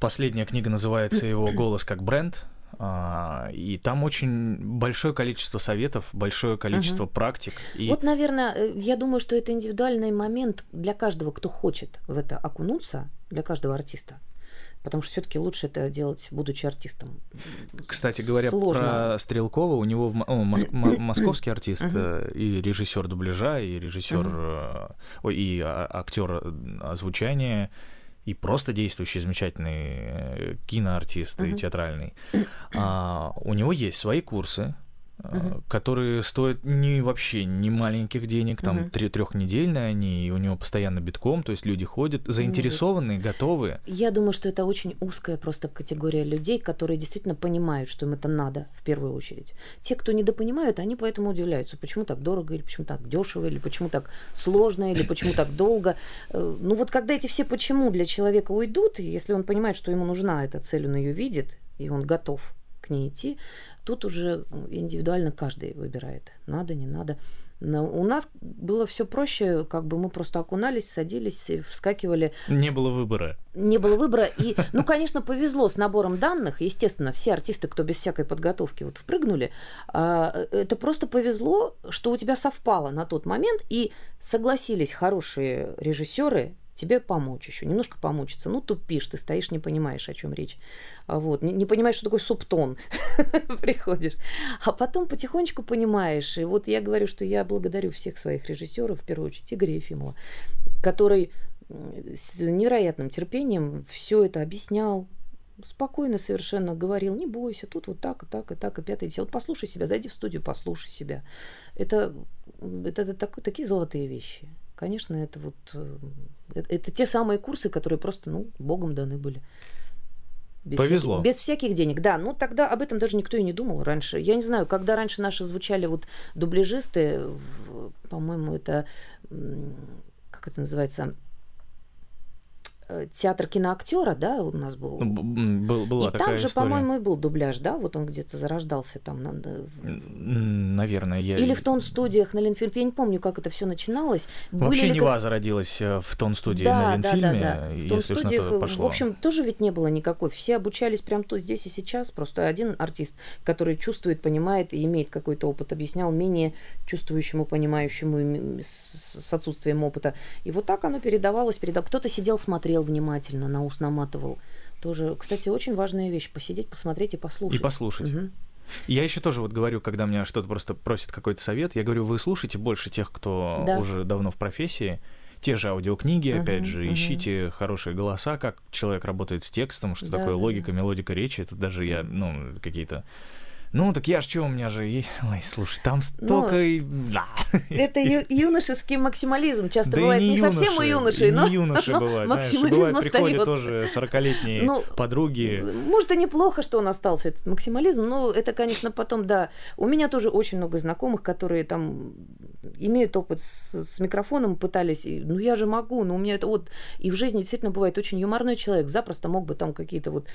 Последняя книга называется его «Голос как бренд». А, и там очень большое количество советов, большое количество угу. практик. И... Вот, наверное, э, я думаю, что это индивидуальный момент для каждого, кто хочет в это окунуться, для каждого артиста. Потому что все-таки лучше это делать, будучи артистом. Кстати говоря, Сложно. про Стрелкова, у него в, о, моск, московский артист uh-huh. и режиссер дубляжа, и режиссер, uh-huh. ой, и а, актер озвучания и просто действующий замечательный э, киноартист uh-huh. и театральный. А, у него есть свои курсы, угу. которые стоят не вообще не маленьких денег, там угу. трехнедельные они, и у него постоянно битком, то есть люди ходят заинтересованные, готовые. Я думаю, что это очень узкая просто категория людей, которые действительно понимают, что им это надо в первую очередь. Те, кто недопонимают, они поэтому удивляются, почему так дорого, или почему так дешево, или почему так сложно, или почему так долго. Э, ну вот когда эти все почему для человека уйдут, если он понимает, что ему нужна эта цель, он ее видит, и он готов к ней идти, Тут уже индивидуально каждый выбирает, надо, не надо. Но у нас было все проще, как бы мы просто окунались, садились, вскакивали. Не было выбора. Не было выбора. И, ну, конечно, повезло с набором данных. Естественно, все артисты, кто без всякой подготовки вот впрыгнули, а, это просто повезло, что у тебя совпало на тот момент, и согласились хорошие режиссеры тебе помочь еще, немножко помучиться. Ну, тупишь, ты стоишь, не понимаешь, о чем речь. А вот, не, не понимаешь, что такое субтон. Приходишь. А потом потихонечку понимаешь. И вот я говорю, что я благодарю всех своих режиссеров, в первую очередь Игоря Ефимова, который с невероятным терпением все это объяснял, спокойно совершенно говорил, не бойся, тут вот так, и так, и так, и пятое, десятое. Вот послушай себя, зайди в студию, послушай себя. Это, это, это так, такие золотые вещи. Конечно, это вот это, это те самые курсы, которые просто, ну, богом даны были. Без Повезло. Всяких, без всяких денег, да. Ну, тогда об этом даже никто и не думал раньше. Я не знаю, когда раньше наши звучали вот дубляжисты, по-моему, это, как это называется, Э, театр киноактера, да, у нас был. Ну, был была и такая там же, по-моему, и был дубляж, да, вот он где-то зарождался там. Наверное, я. Или в тон студиях на Ленфильме. Я не помню, как это все начиналось. Вообще Были Нева как... зародилась э, в тон студии да, на Ленфильме, да, да, да. В тон студиях, пошло. в общем, тоже ведь не было никакой. Все обучались прямо то здесь и сейчас. Просто один артист, который чувствует, понимает и имеет какой-то опыт, объяснял менее чувствующему, понимающему с отсутствием опыта. И вот так оно передавалось, передавалось. Кто-то сидел, смотрел смотрел внимательно, на ус наматывал. Тоже, кстати, очень важная вещь посидеть, посмотреть и послушать. И послушать. Угу. Я еще тоже вот говорю, когда меня что-то просто просит какой-то совет, я говорю, вы слушайте больше тех, кто да. уже давно в профессии, те же аудиокниги, uh-huh, опять же, uh-huh. ищите хорошие голоса, как человек работает с текстом, что да, такое да, логика, да. мелодика речи, это даже я, ну, какие-то ну, так я ж что, у меня же... Ой, слушай, там столько... Ну, да. Это ю- юношеский максимализм. Часто да бывает не, не юноши, совсем у юношей, но, не юноши но бывает, максимализм знаешь, бывает, приходят тоже 40-летние ну, подруги. Может, и неплохо, что он остался, этот максимализм, но это, конечно, потом, да. У меня тоже очень много знакомых, которые там имеют опыт с, с микрофоном, пытались, ну я же могу, но у меня это вот... И в жизни действительно бывает очень юморной человек, запросто мог бы там какие-то вот...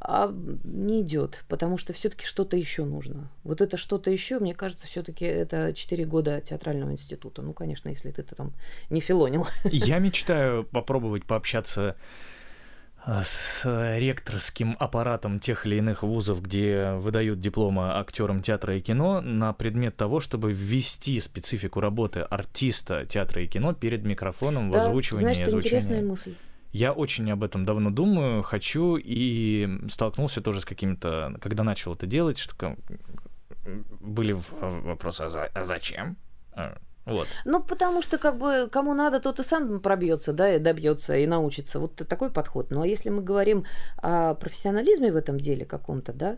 А не идет, потому что все-таки что-то еще нужно. Вот это что-то еще, мне кажется, все-таки это 4 года театрального института. Ну, конечно, если ты, ты там не филонил. Я мечтаю попробовать пообщаться а, с ректорским аппаратом тех или иных вузов, где выдают дипломы актерам театра и кино, на предмет того, чтобы ввести специфику работы артиста театра и кино перед микрофоном Да, в озвучивании знаешь, и это интересная мысль. Я очень об этом давно думаю, хочу, и столкнулся тоже с какими-то... Когда начал это делать, что были вопросы, а, а зачем? А, Вот. Ну, потому что, как бы, кому надо, тот и сам пробьется, да, и добьется, и научится. Вот такой подход. Ну, а если мы говорим о профессионализме в этом деле каком-то, да,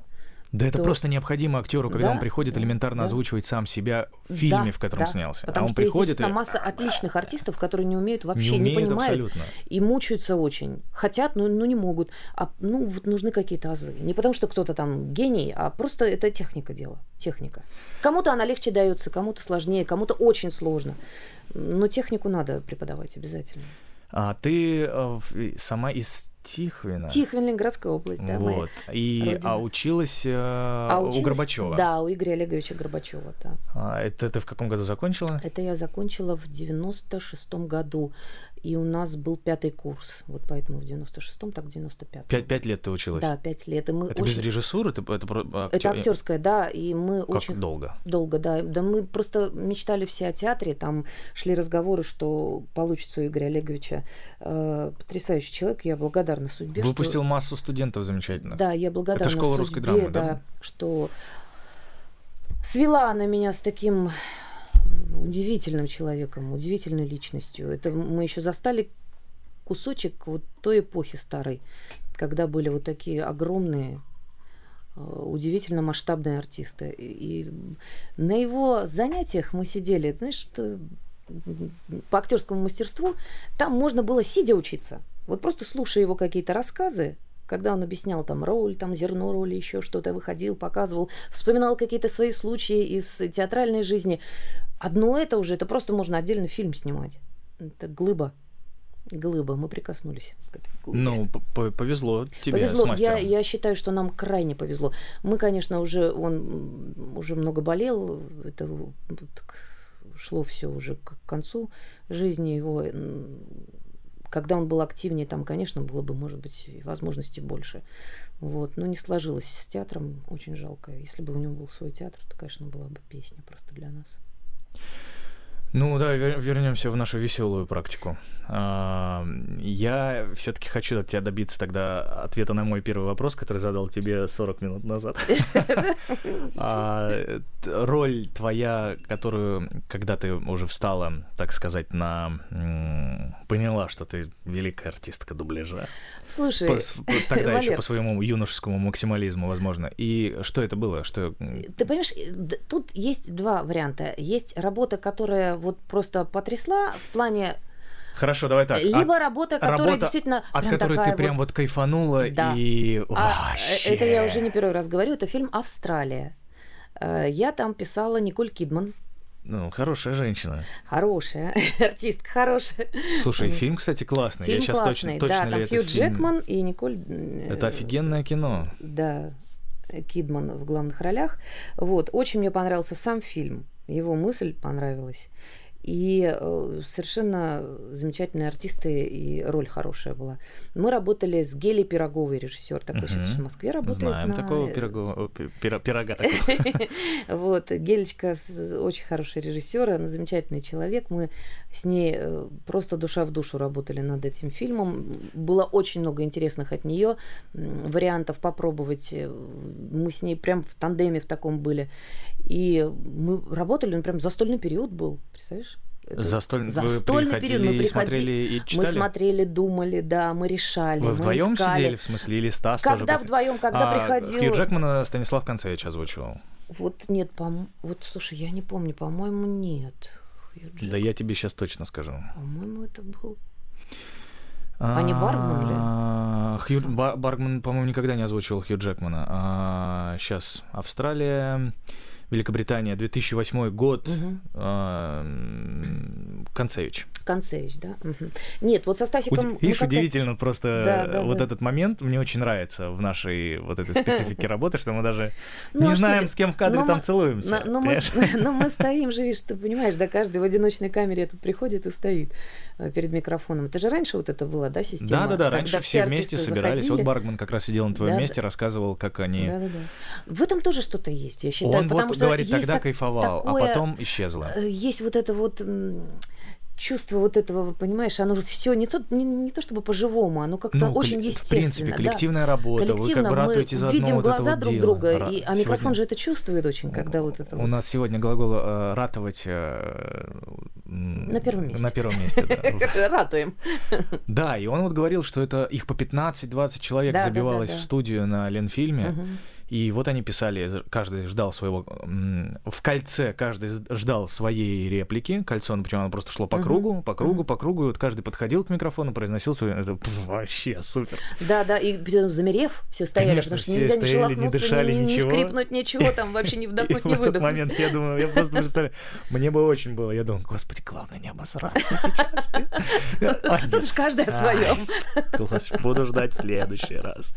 Да это то- просто необходимо актеру, когда Да, он приходит элементарно да. озвучивать сам себя в фильме, Да, в котором да. снялся. Потому а он что приходит есть и масса отличных артистов, которые не умеют вообще, не не, умеет понимают абсолютно. и мучаются очень. Хотят, но, но не могут. А ну вот нужны какие-то азы. Не потому что кто-то там гений, а просто это техника дела. Техника. Кому-то она легче дается, кому-то сложнее, кому-то очень сложно. Но технику надо преподавать обязательно. А ты э, сама из Тихвина? Тихвин, Ленинградская область, да. Вот. И, родина. а училась, э, А у училась- Горбачева? Да, у Игоря Олеговича Горбачева, да. А, это ты в каком году закончила? Это я закончила в 96-м году, и у нас был пятый курс. Вот поэтому в 96-м, так в 95-м. Пять, пять лет ты училась? Да, пять лет. И мы Это очень... без режиссуры? Это, про- актё- Это актерская, да, и мы Как очень долго? долго, да. Да мы просто мечтали все о театре, там шли разговоры, что получится у Игоря Олеговича. Э, потрясающий человек, я благодарна судьбе. что- Выпустил массу студентов замечательных. Да, я благодарна Это школа судьбе, русской драмы, да? да, что свела она меня с таким удивительным человеком, удивительной личностью. Это мы еще застали кусочек вот той эпохи старой, когда были вот такие огромные, э, удивительно масштабные артисты. И на его занятиях мы сидели, знаешь, что по актерскому мастерству там можно было сидя учиться. Вот просто слушая его какие-то рассказы, когда он объяснял там роль, там зерно роли, еще что-то, выходил, показывал, вспоминал какие-то свои случаи из театральной жизни. Одно это уже, это просто можно отдельно фильм снимать. Это глыба. Глыба. Мы прикоснулись к этой глыбе. Ну, повезло тебе Повезло. с мастером. Я, я считаю, что нам крайне повезло. Мы, конечно, уже он уже много болел. Это шло все уже к концу жизни его. Когда он был активнее, там, конечно, было бы, может быть, возможностей больше. Вот. Но не сложилось с театром. Очень жалко. Если бы у него был свой театр, то, конечно, была бы песня просто для нас. Ну да, вернемся в нашу веселую практику. А, Я все-таки хочу от тебя добиться тогда ответа на мой первый вопрос, который задал тебе 40 минут назад. А, Роль твоя, которую, когда ты уже встала, так сказать, на... Поняла, что ты великая артистка дубляжа. Слушай, Тогда еще по своему юношескому максимализму, возможно. И что это было? Что... Ты понимаешь, э, тут есть два варианта. Есть работа, которая вот просто потрясла в плане, Хорошо, давай так. либо От- работа, которая работа, действительно от прям которой ты такая прям вот- вот кайфанула Да. и А, вообще. э, это я уже не первый раз говорю, это фильм «Австралия». Э, Я там писала Николь Кидман. Ну, хорошая женщина. Хорошая, артистка хорошая. Слушай, фильм, кстати, классный. Фильм я сейчас классный, точно, точно да, там Хью фильм? Джекман и Николь... э, Это офигенное кино. Да, Кидман в главных ролях. Вот, очень мне понравился сам фильм, его мысль понравилась. И э, совершенно замечательные артисты, и роль хорошая была. Мы работали с Гелей Пироговой, режиссер такой сейчас Мгм. в Москве работает. Знаем на- такого пирога, о, пи- пира- пирога такого. Вот, Гелечка очень хороший режиссер, она замечательный человек. Мы с ней э, просто душа в душу работали над этим фильмом. Было очень много интересных от нее вариантов попробовать. Э, Мы с ней прям в тандеме в таком были. И мы работали, ну, прям застольный период был, представляешь? Это Застоль... Вы застольный приходили период, мы и приходи- смотрели и Мы читали? смотрели, думали, да, мы решали, Вы мы вдвоем искали. сидели, в смысле, или Стас тоже? Когда вдвоем, когда А, приходил... Хью Джекмана Станислав Концевич озвучивал. Вот нет, пом... вот слушай, я не помню, по-моему, нет. Да я тебе сейчас точно скажу. По-моему, это был. А не Баргман ли? А, Хью Баргман, по-моему, никогда не озвучивал Хью Джекмана. сейчас Австралия. Великобритания, 2008 год, а, м, Концевич. Концевич, да? Мгм. Нет, вот со Стасиком... Уди- Видишь, удивительно просто Да, да, вот да. этот момент мне очень нравится в нашей вот этой специфике работы, что мы даже Ну, не а что знаем, с кем в кадре Ну, там целуемся. Но, но мы, стоим же, видишь, ты понимаешь, да, каждый в одиночной камере тут приходит и стоит э, перед микрофоном. Это же раньше вот это была, да, система? Да, да, да. Раньше все вместе собирались. Вот. Баргман как раз сидел на твоем месте, рассказывал, как они. Да, да, да. В этом тоже что-то есть, я считаю. Потому что говорит, тогда так- кайфовал, такое, а потом исчезло. э, Есть вот это вот чувство вот этого, понимаешь, оно все не то, не, не то чтобы по-живому, оно как-то Ну, очень естественно. В принципе, да. коллективная работа, вы как Коллективно бы мы ратуете за видим вот глаза вот друг дело. друга, Ра- и, а микрофон сегодня- же это чувствует очень, когда вот это У вот. нас сегодня глагол э, ратовать э, На первом месте. На первом месте, да. Ратуем. Да, и он вот говорил, что это их по 15-20 человек Да, да, да, забивалось да. в студию на Ленфильме. И вот они писали, каждый ждал своего... В кольце каждый ждал своей реплики. Кольцо, ну, причем оно просто шло по кругу, по кругу, по кругу. И вот каждый подходил к микрофону, произносил свой... Это вообще супер. Да, да, и замерев, все стояли, Конечно, потому что нельзя не стояли, не шелохнуться, дышали, ни, ни ничего. скрипнуть, ничего, там вообще не вдохнуть, в не этот выдохнуть. момент я думаю, я просто представляю, мне бы очень было, я думаю, господи, главное не обосраться сейчас. А, Тут уж каждый о своем. Буду ждать в следующий раз.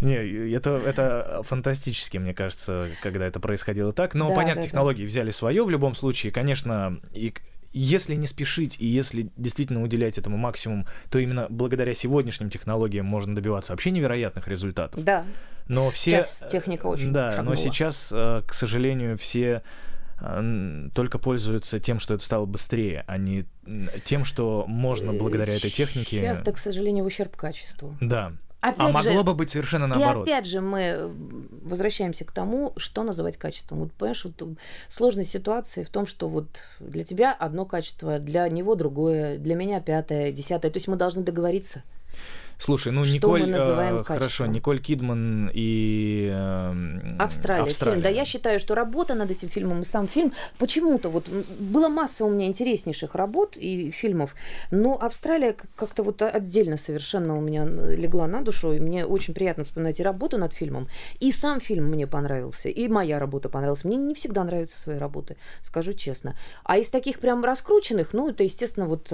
Не, это, это фантастически, мне кажется, когда это происходило так. Но, Да, понятно, да, технологии взяли свое в любом случае. Конечно, и если не спешить, и если действительно уделять этому максимум, то именно благодаря сегодняшним технологиям можно добиваться вообще невероятных результатов. Да, Но все... Сейчас техника очень Да, шагнула. но сейчас, э, к сожалению, все э, только пользуются тем, что это стало быстрее, а не тем, что можно благодаря этой технике... Часто, к сожалению, в ущерб качеству. Да. Опять а же, могло бы быть совершенно наоборот. И опять же мы возвращаемся к тому, что называть качеством. Вот понимаешь, вот сложность ситуации в том, что вот для тебя одно качество, для него другое, для меня пятое, десятое. То есть мы должны договориться. Слушай, ну Что Николь, мы называем э, хорошо, качеством? Николь Кидман и эм, Австралия, фильм. Да, я считаю, что работа над этим фильмом и сам фильм почему-то вот была масса у меня интереснейших работ и фильмов, но Австралия как- как-то вот отдельно совершенно у меня легла на душу, и мне очень приятно вспоминать и работу над фильмом, и сам фильм мне понравился, и моя работа понравилась. Мне не всегда нравятся свои работы, скажу честно. А из таких прям раскрученных, ну, это, естественно, вот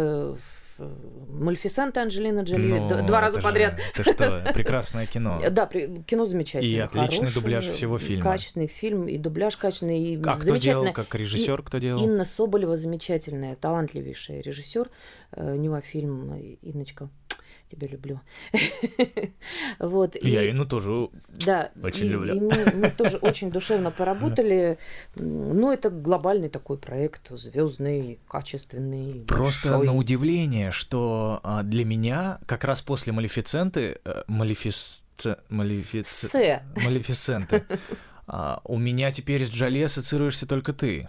Мальфисента Анджелина Джоли Ну, два раза это же- подряд. Это что, прекрасное кино. Да, кино замечательное. И отличный хорошее, дубляж всего фильма. Качественный фильм, и дубляж качественный, и А кто делал, как режиссер, кто делал? Инна Соболева замечательная, талантливейшая режиссер. Э, Нева фильм, Инночка, тебя люблю. Вот. и- Я Инну тоже да, очень и- люблю. и мы, мы тоже очень душевно поработали. Ну, это глобальный такой проект, звездный, качественный. Просто большой. на удивление, что а, для меня как раз после Малефиценты, э, Малефисце- Малефиц- С. Малефисенты, а, у меня теперь с Джоли ассоциируешься только ты.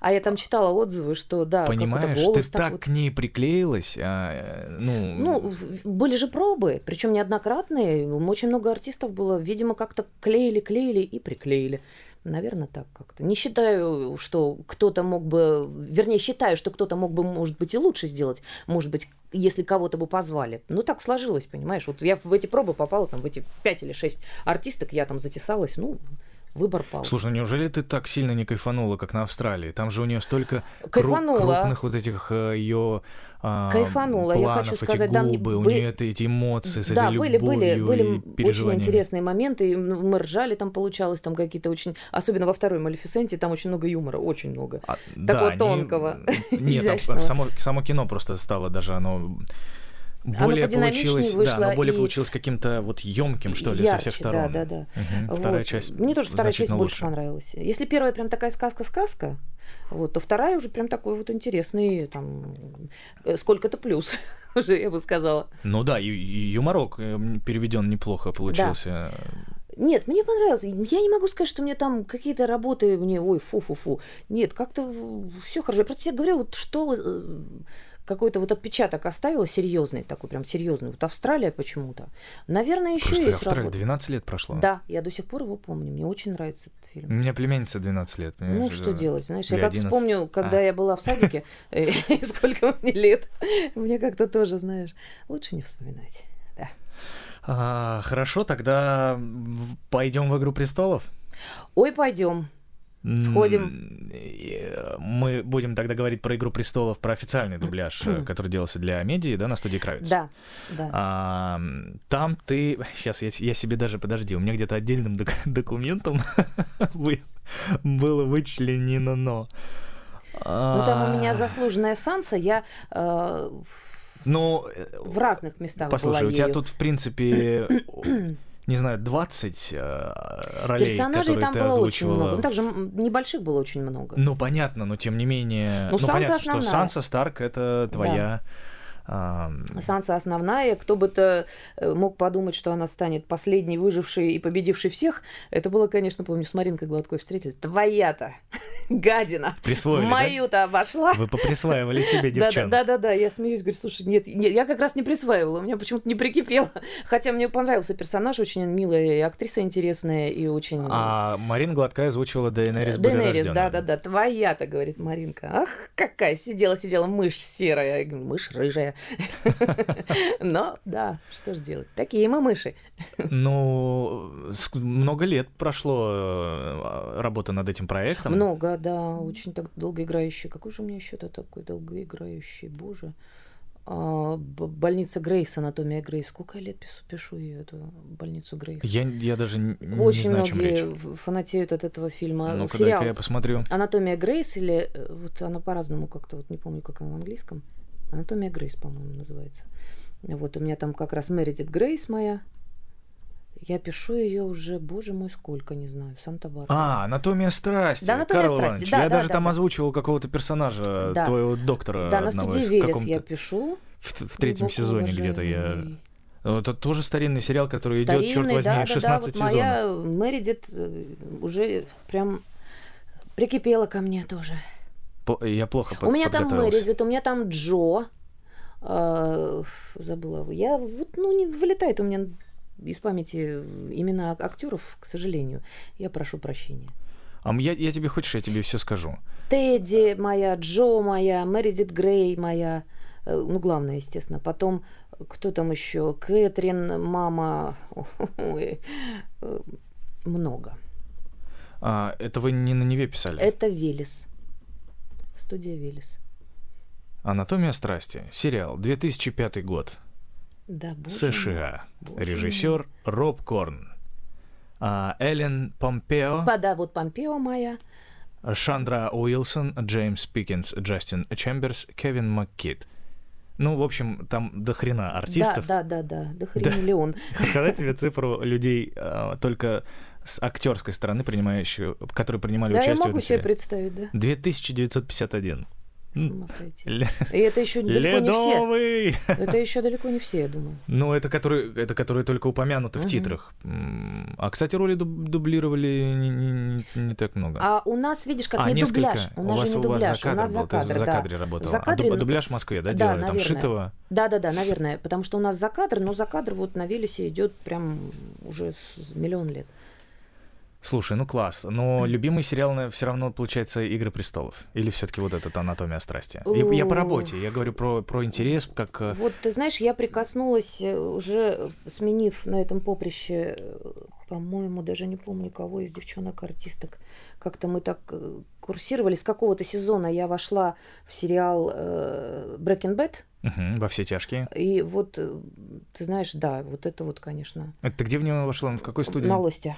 А я там читала отзывы, что да, Понимаешь, голос ты так вот к ней приклеилась, а, э, ну, Ну, были же пробы, причем неоднократные. Очень много артистов было, видимо, как-то клеили, клеили и приклеили. Наверное, так как-то. Не считаю, что кто-то мог бы, вернее, считаю, что кто-то мог бы, может быть, и лучше сделать, может быть, если кого-то бы позвали. Ну, так сложилось, понимаешь. Вот я в эти пробы попала, там, в эти пять или шесть артисток, я там затесалась, ну, выбор пал. Слушай, ну неужели ты так сильно не кайфанула, как на Австралии? Там же у нее столько кру- Кайфанула. крупных вот этих ее Кайфанула, я планов, хочу эти сказать, да, мне губы, у бы- нее это, эти эмоции с да, этой были, были, были очень интересные моменты. ну, Мы ржали, там получалось там какие-то очень... Особенно во второй Малефисенте там очень много юмора, очень много. А, Такого они- тонкого, Нет, там само, само кино просто стало даже оно более подинамичнее получилось, вышло да, оно более и- получилось каким-то вот емким, что ли, со Ярче, всех сторон. Да, да, да. Мгм. Вот. Вторая часть. Мне тоже вторая часть значительно больше лучше. понравилась. Если первая прям такая сказка-сказка, вот, то вторая уже прям такой вот интересный, там, э, сколько-то плюс, уже я бы сказала. Ну да, и, и юморок переведен неплохо получился. Нет, мне понравилось. Я не могу сказать, что мне там какие-то работы мне, ой, фу-фу-фу. Нет, как-то все хорошо. Я просто тебе говорю, вот что э, какой-то вот отпечаток оставила серьезный, такой прям серьезный. Вот Австралия почему-то. Наверное, еще Просто есть Австралия работа. 12 лет прошло. Да, я до сих пор его помню. Мне очень нравится этот У фильм. меня племянница 12 лет. Ну, что делать? Знаешь, я как 11. вспомню, когда А. я была в садике, э, сколько мне лет, мне как-то тоже, знаешь, лучше не вспоминать. Да. А, хорошо, тогда пойдем в Игру престолов. Ой, пойдем. Сходим. Э, Мы будем тогда говорить про «Игру престолов», про официальный дубляж, э, который делался для медиа, да, на студии Кравец. Да, да. А, там ты... Сейчас я, я себе даже... Подожди, у меня где-то отдельным док- документом было вычленено «но». Ну, там у меня А, заслуженная Санса, я э, Ну, в разных местах послушай, была у тебя ею. тут, в принципе, не знаю, 20 э, ролей, Персонажей которые там ты было очень много. Ну, также небольших было очень много. Ну, понятно, но тем не менее... Ну, Санса понятно, основная. что Санса Старк — это твоя... ам, Санса основная. Кто бы то э, мог подумать, что она станет последней выжившей и победившей всех. Это было, конечно, помню, с Маринкой Гладкой встретились. Твоя-то, гадина, Присвоили, да? мою-то обошла. Вы поприсваивали себе Да, да, девчонок. да, да, да, я смеюсь, говорю, слушай, нет, нет, я как раз не присваивала, у меня почему-то не прикипело. Хотя мне понравился персонаж, очень милая, и актриса интересная, и очень... А Марина Гладкая озвучивала Дейенерис Дейенерис, да, да, да, твоя-то, говорит Маринка. Ах, какая сидела, сидела мышь серая, мышь рыжая. Но, да, что ж делать, такие мы мыши. Ну, много лет прошло э, работы над этим проектом. Много, да, очень так долгоиграющий. Какой же у меня еще-то такой долгоиграющий, боже. А, больница Грейс, анатомия Грейс. Сколько я лет пишу, пишу ее, эту больницу Грейс? Я, я даже не Очень знаю, о чем многие речь. фанатеют от этого фильма. Сериал дай-ка я посмотрю. Анатомия Грейс или э, вот она по-разному как-то, вот не помню, как она в английском. Анатомия Грейс, по-моему, называется. Вот у меня там как раз Мередит Грейс моя. Я пишу ее уже, боже мой, сколько, не знаю, в Санта-Барбаре. А, «Анатомия страсти». Да, «Анатомия Карл страсти», Иванович. да, я да, даже да, там да. озвучивал какого-то персонажа, Да. твоего доктора да, на студии Велес я пишу. В, в третьем Глубоко сезоне где-то я... уважаемый. Это тоже старинный сериал, который идет, черт Старинный, возьми, да, да, да, 16 вот сезонов. моя Мередит э, уже прям прикипела ко мне тоже. По- Я плохо у меня там. Мередит, у меня там Джо. А, забыла его. Я вот, ну, не вылетает у меня из памяти имена актеров, к сожалению. Я прошу прощения. А я, я тебе хочешь, я тебе все скажу. Тедди моя, Джо моя, Мередит Грей моя. Э, Ну, главное, естественно. Потом, кто там еще? Кэтрин, мама. Ой, э, много. А, это вы не на Неве писали? Это Велес. Студия Велес. «Анатомия страсти». Сериал, 2005 год. Да, боже. США. Боже Режиссер Роб Корн. А, Эллен Помпео, Да, вот Помпео моя. Шандра Уилсон, Джеймс Пикинс, Джастин Чемберс, Кевин Маккит. Ну, в общем, там до хрена артистов. Да, да, да, да. До хрена ли он. Сказать тебе цифру людей а, только с актерской стороны, принимающие, которые принимали Да, я участие в могу этом себе сериале. представить, да. 2951. С ума сойти. Ле- И это еще далеко не все. Ледовый! Это еще далеко не все, я думаю. Ну, это которые, это которые только упомянуты в Мгм. титрах. А, кстати, роли дуб- дублировали не, не- не- так много. А у нас, видишь, как А, не несколько. дубляж. У у нас вас, же не у вас дубляж, за у кадр нас за кадр, за да. кадре работала. За А дуб- ну, дубляж в Москве, да, да, делали? Там наверное. Шитова. Да, да, да, наверное. Потому что у нас за кадр, но за кадр вот на Велесе идет прям уже миллион лет. Слушай, ну класс. Но любимый сериал все равно получается «Игры престолов». Или все-таки вот этот «Анатомия страсти». Я, я по работе, я говорю про, про интерес, как... э, Вот, ты знаешь, я прикоснулась, э, уже сменив на этом поприще, э, по-моему, даже не помню, кого из девчонок-артисток. Как-то мы так э, курсировали. С какого-то сезона я вошла в сериал э, Breaking Bad. мгм, во все тяжкие. И вот, э, ты знаешь, да, вот это вот, конечно, Это где в него вошла? В какой студии? на лосте.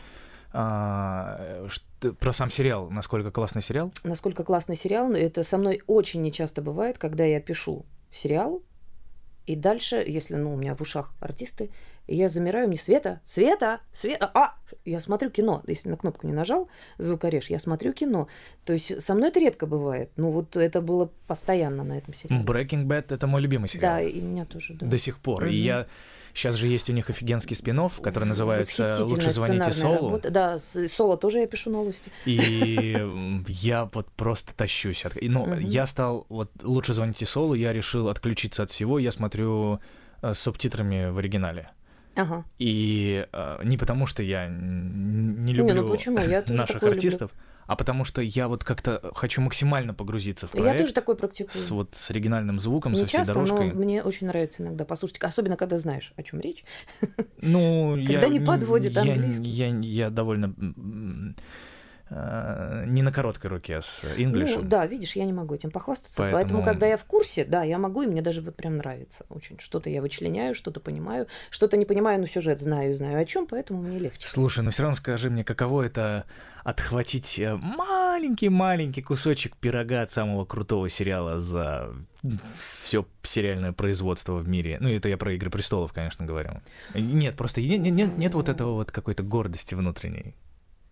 А, э, что- про сам сериал. Насколько классный сериал? Насколько классный сериал, но это со мной очень нечасто бывает, когда я пишу сериал, и дальше, если, ну, у меня в ушах артисты, и я замираю, мне Света, Света, Света, а, я смотрю кино. Если на кнопку не нажал, звукорежь, я смотрю кино. То есть со мной это редко бывает. Ну, вот это было постоянно на этом сериале. Breaking Bad — это мой любимый сериал. Да, и меня тоже, да. До сих пор. И Мгм. я... Сейчас же есть у них офигенский спин который называется «Лучше звоните Солу». работа. Да, соло тоже я пишу на лосте. И я вот просто тащусь. От... Ну, Мгм. я стал... Вот «Лучше звоните Солу», я решил отключиться от всего. Я смотрю э, с субтитрами в оригинале. Ага. И э, не потому, что я не Не, ну люблю почему? Я наших такое люблю. А потому что я вот как-то хочу максимально погрузиться в Я проект тоже такой практикую. с, вот, с оригинальным звуком, со Не всей часто, дорожкой. но мне очень нравится иногда послушать, особенно когда знаешь, о чем речь. Ну, Когда я, не подводит я, английский. Я, я довольно м, э, не на короткой руке с English. Ну, да, видишь, я не могу этим похвастаться. Поэтому... Поэтому, когда я в курсе, да, я могу, и мне даже вот прям нравится очень. Что-то я вычленяю, что-то понимаю, что-то не понимаю, но сюжет знаю, знаю о чем, поэтому мне легче. Слушай, но все равно скажи мне, каково это отхватить маленький-маленький кусочек пирога от самого крутого сериала за все сериальное производство в мире. Ну, это я про Игры престолов, конечно, говорю. Нет, просто нет, нет, нет вот этого вот какой-то гордости внутренней.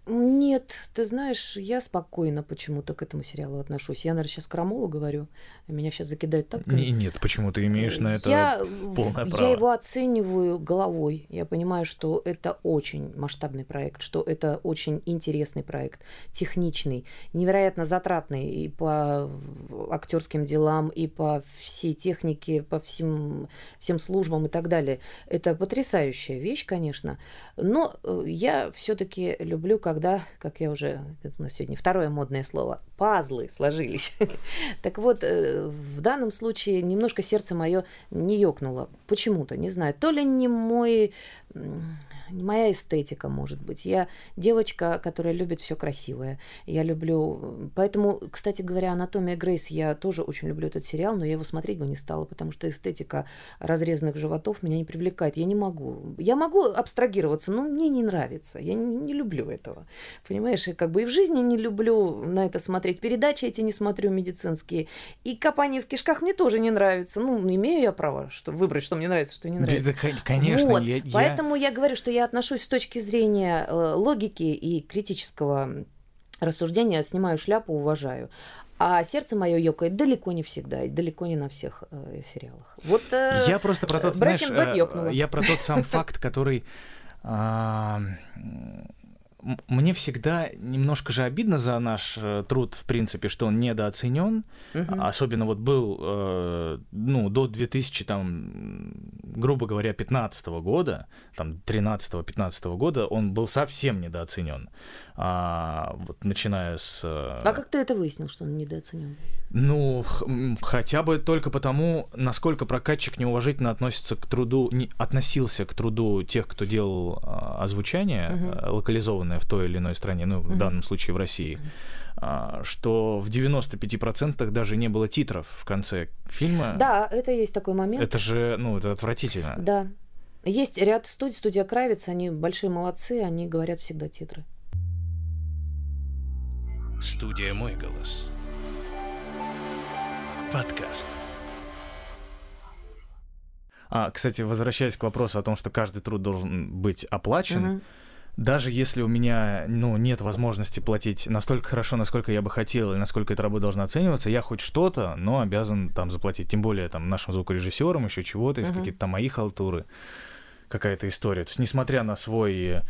Нет, ты знаешь, я спокойно почему-то к этому сериалу отношусь. Я, наверное, сейчас крамолу говорю, а меня сейчас закидают тапками. Не, нет, почему ты имеешь на это я, полное право? Я его оцениваю головой. Я понимаю, что это очень масштабный проект, что это очень интересный проект, техничный, невероятно затратный и по актерским делам, и по всей технике, по всем, всем службам и так далее. Это потрясающая вещь, конечно. Но э, я все-таки люблю, когда когда, как я уже, это у нас сегодня второе модное слово, пазлы сложились. так вот, э, в данном случае немножко сердце мое не ёкнуло. Почему-то, не знаю. То ли не мой не моя эстетика, может быть. Я девочка, которая любит все красивое. Я люблю... Поэтому, кстати говоря, «Анатомия Грейс» я тоже очень люблю этот сериал, но я его смотреть бы не стала, потому что эстетика разрезанных животов меня не привлекает. Я не могу. Я могу абстрагироваться, но мне не нравится. Я не, не люблю этого. Понимаешь, и как бы и в жизни не люблю на это смотреть. Передачи эти не смотрю медицинские. И копание в кишках мне тоже не нравится. Ну, имею я право что, выбрать, что мне нравится, что не нравится. Да, конечно. Вот. Я, Поэтому я... я говорю, что я я отношусь с точки зрения э, логики и критического рассуждения, снимаю шляпу, уважаю. А сердце мое ёкает далеко не всегда, и далеко не на всех э, сериалах. Вот э, я просто про тот, знаешь, э, я про тот сам факт, который э, мне всегда немножко же обидно за наш э, труд, в принципе, что он недооценен. Угу. Особенно вот был, э, ну, до 2000, там, грубо говоря, 15 года, там, 13-15 года, он был совсем недооценен. А, вот начиная с... Э, а как ты это выяснил, что он недооценен? Ну, хотя бы только потому, насколько прокатчик неуважительно относится к труду, не, относился к труду тех, кто делал а, озвучание, uh-huh. локализованное в той или иной стране, ну, uh-huh. в данном случае в России, uh-huh. что в 95% даже не было титров в конце фильма. Да, это есть такой момент. Это же, ну, это отвратительно. Да. Есть ряд студий, студия Кравец, они большие молодцы, они говорят всегда титры. Студия «Мой голос» подкаст. А, кстати, возвращаясь к вопросу о том, что каждый труд должен быть оплачен, угу. даже если у меня ну, нет возможности платить настолько хорошо, насколько я бы хотел, и насколько эта работа должна оцениваться, я хоть что-то, но обязан там заплатить. Тем более там нашим звукорежиссерам еще чего-то, есть угу. какие-то там мои халтуры, какая-то история. То есть, несмотря на свой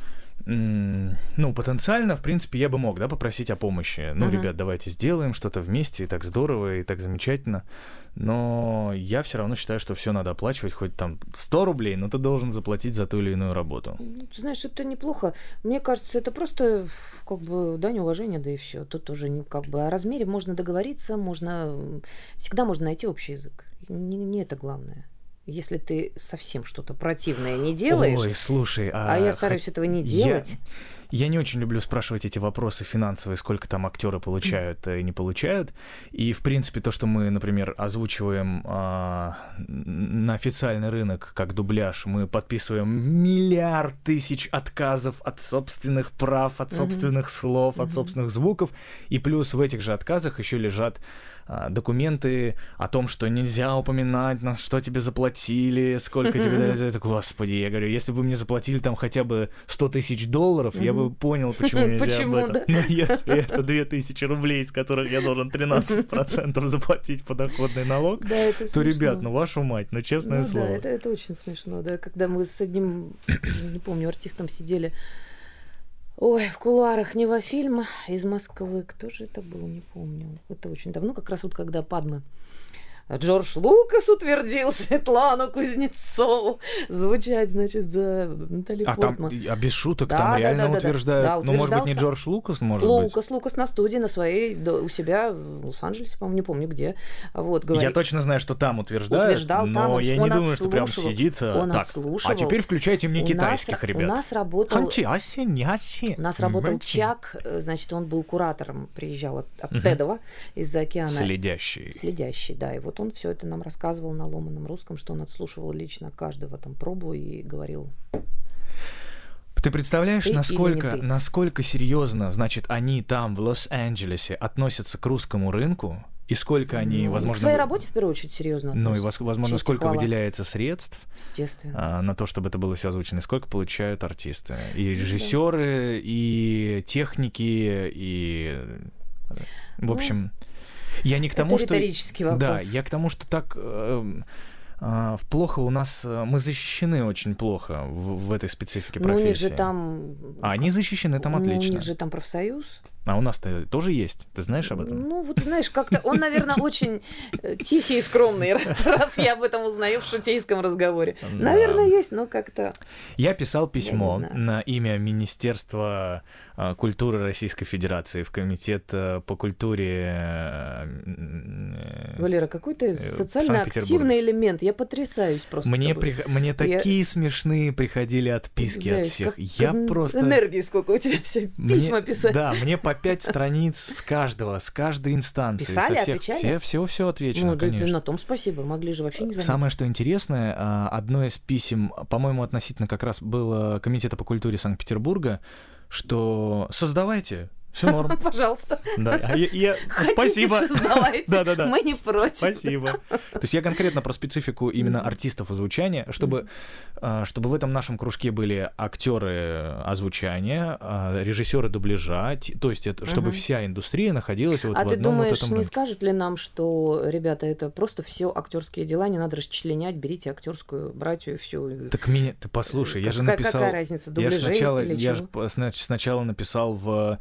ну, потенциально, в принципе, я бы мог, да, попросить о помощи. Ну, uh-huh. ребят, давайте сделаем что-то вместе, и так здорово, и так замечательно. Но я все равно считаю, что все надо оплачивать, хоть там 100 рублей, но ты должен заплатить за ту или иную работу. Ты знаешь, это неплохо. Мне кажется, это просто как бы дань уважения, да и все. Тут уже как бы о размере можно договориться, можно всегда можно найти общий язык. Не, не это главное если ты совсем что-то противное не делаешь. Ой, слушай, а, а я стараюсь х... этого не делать. Я, я не очень люблю спрашивать эти вопросы финансовые, сколько там актеры получают и не получают. И, в принципе, то, что мы, например, озвучиваем а, на официальный рынок как дубляж, мы подписываем миллиард тысяч отказов от собственных прав, от собственных mm-hmm. слов, mm-hmm. от собственных звуков. И плюс в этих же отказах еще лежат документы о том, что нельзя упоминать, на что тебе заплатили, сколько тебе дали за это. Господи, я говорю, если бы мне заплатили там хотя бы 100 тысяч долларов, я бы понял, почему нельзя почему, об этом. Но если это 2000 рублей, из которых я должен 13% заплатить подоходный налог, то, ребят, ну вашу мать, ну честное слово. Да, это, это очень смешно, да, когда мы с одним, не помню, артистом сидели Ой, в кулуарах Невофильма из Москвы. Кто же это был, не помню. Это очень давно, как раз вот когда Падмы Джордж Лукас утвердил Светлану Кузнецову звучать, значит, за Натали А там, Портман. а без шуток, Да, там да, реально да, да, да. утверждают. Да, ну, может быть, не. Джордж Лукас, может быть. Лукас, Лукас на студии, на своей, да, у себя в Лос-Анджелесе, по-моему, не помню где. Вот, говорит, Я точно знаю, что там утверждают, Утверждал но там, он- я не думаю, что прям сидит э, Он так. отслушивал. А теперь включайте мне у китайских нас, ребят. У нас работал... Ханчи-аси, няси, У нас работал мэнчи. Чак, э, значит, он был куратором, приезжал от, от Мгм. Тедова из-за океана. Следящий. Следящий, да. И вот он все это нам рассказывал на ломаном русском, что он отслушивал лично каждого там пробу и говорил. Ты представляешь, Ты насколько, ты? насколько серьезно, значит, они там, в Лос-Анджелесе, относятся к русскому рынку, и сколько они, Ну, возможно... К своей работе, в первую очередь, серьезно. Ну и, возможно, сколько хвала. выделяется средств а, на то, чтобы это было все озвучено, и сколько получают артисты. И режиссеры, и техники, и... В общем, я не к тому, Ну, это что... риторический вопрос. Да, я к тому, что так эм, а, плохо у нас, э, мы защищены очень плохо в, в этой специфике Ну, у них профессии. же там... А они защищены там ну, отлично. У них же там профсоюз. А у нас-то тоже есть. Ты знаешь об этом? Ну, вот знаешь, как-то он, наверное, очень э, тихий и скромный, раз я об этом узнаю в шутейском разговоре. Наверное, есть, но как-то... Я писал письмо на имя Министерства а, культуры Российской Федерации в Комитет э, по культуре. э, Валера, какой ты социально активный элемент. Я потрясаюсь просто. Мне, прих- мне такие смешные приходили отписки от всех. Я просто... Энергии сколько у тебя все письма писать. Да, мне по пять страниц с каждого, с каждой инстанции. Писали, со всех, отвечали? Все, все, все отвечено, Ну, конечно. на том спасибо. Могли же вообще не заметить. Самое что интересное, а, одно из писем, по-моему, относительно как раз было Комитета по культуре Санкт-Петербурга, что создавайте, все норм. Пожалуйста. Да, а я- я- Хотите, спасибо. создавайте. Да-да-да. Мы не против. Спасибо. То есть я конкретно про специфику именно артистов озвучания, чтобы, а, чтобы в этом нашем кружке были актеры озвучания, а, режиссеры дубляжа, то есть это, чтобы вся индустрия находилась вот а в ты одном думаешь, вот этом не скажут ли нам, что, ребята, это просто все актерские дела, не надо расчленять, берите актерскую братью и все. Так меня, ты послушай, я же написал... Какая разница, Я дубляжей я же сначала написал в...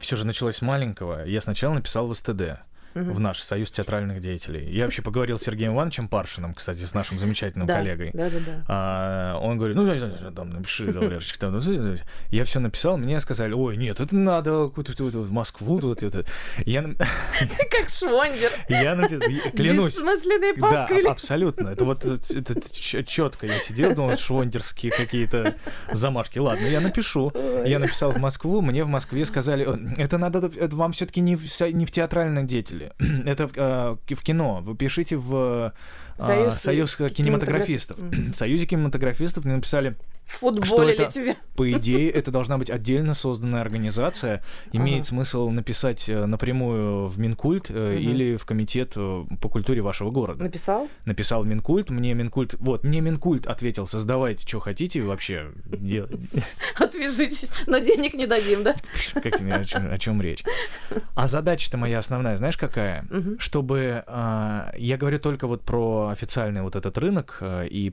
Все же началось с маленького. Я сначала написал в СТД, В наш Союз театральных деятелей. Я вообще поговорил с Сергеем Ивановичем Паршиным, кстати, с нашим замечательным да, коллегой. Да, да, да. А, он говорит, ну, там, напиши, Валерочка, там, ну, я все написал, мне сказали, ой, нет, это надо в Москву, вот это. Я, Как Швондер. я написал, клянусь, Бессмысленные да, пасквили. абсолютно. Это вот это, четко я сидел, думал, швондерские какие-то замашки. Ладно, я напишу. Я написал в Москву, мне в Москве сказали, «Э, это надо, это вам все-таки не, в не в театральном деятеле, это в, э, в кино. Вы пишите в э, Союз Союз кинематографистов. кинематограф- В Союзе кинематографистов мне написали, Футболили это? тебя. по идее, это должна быть отдельно созданная организация. Имеет Ага. смысл написать э, напрямую в Минкульт Мгм. или в комитет э, по культуре вашего города Написал? написал в Минкульт, мне Минкульт, вот, мне Минкульт ответил, создавайте, что хотите вообще, Отвяжитесь, но денег не дадим, да? как, о, чем, речь. А задача-то моя основная, знаешь, какая? Чтобы, а, я говорю только вот про официальный вот этот рынок, и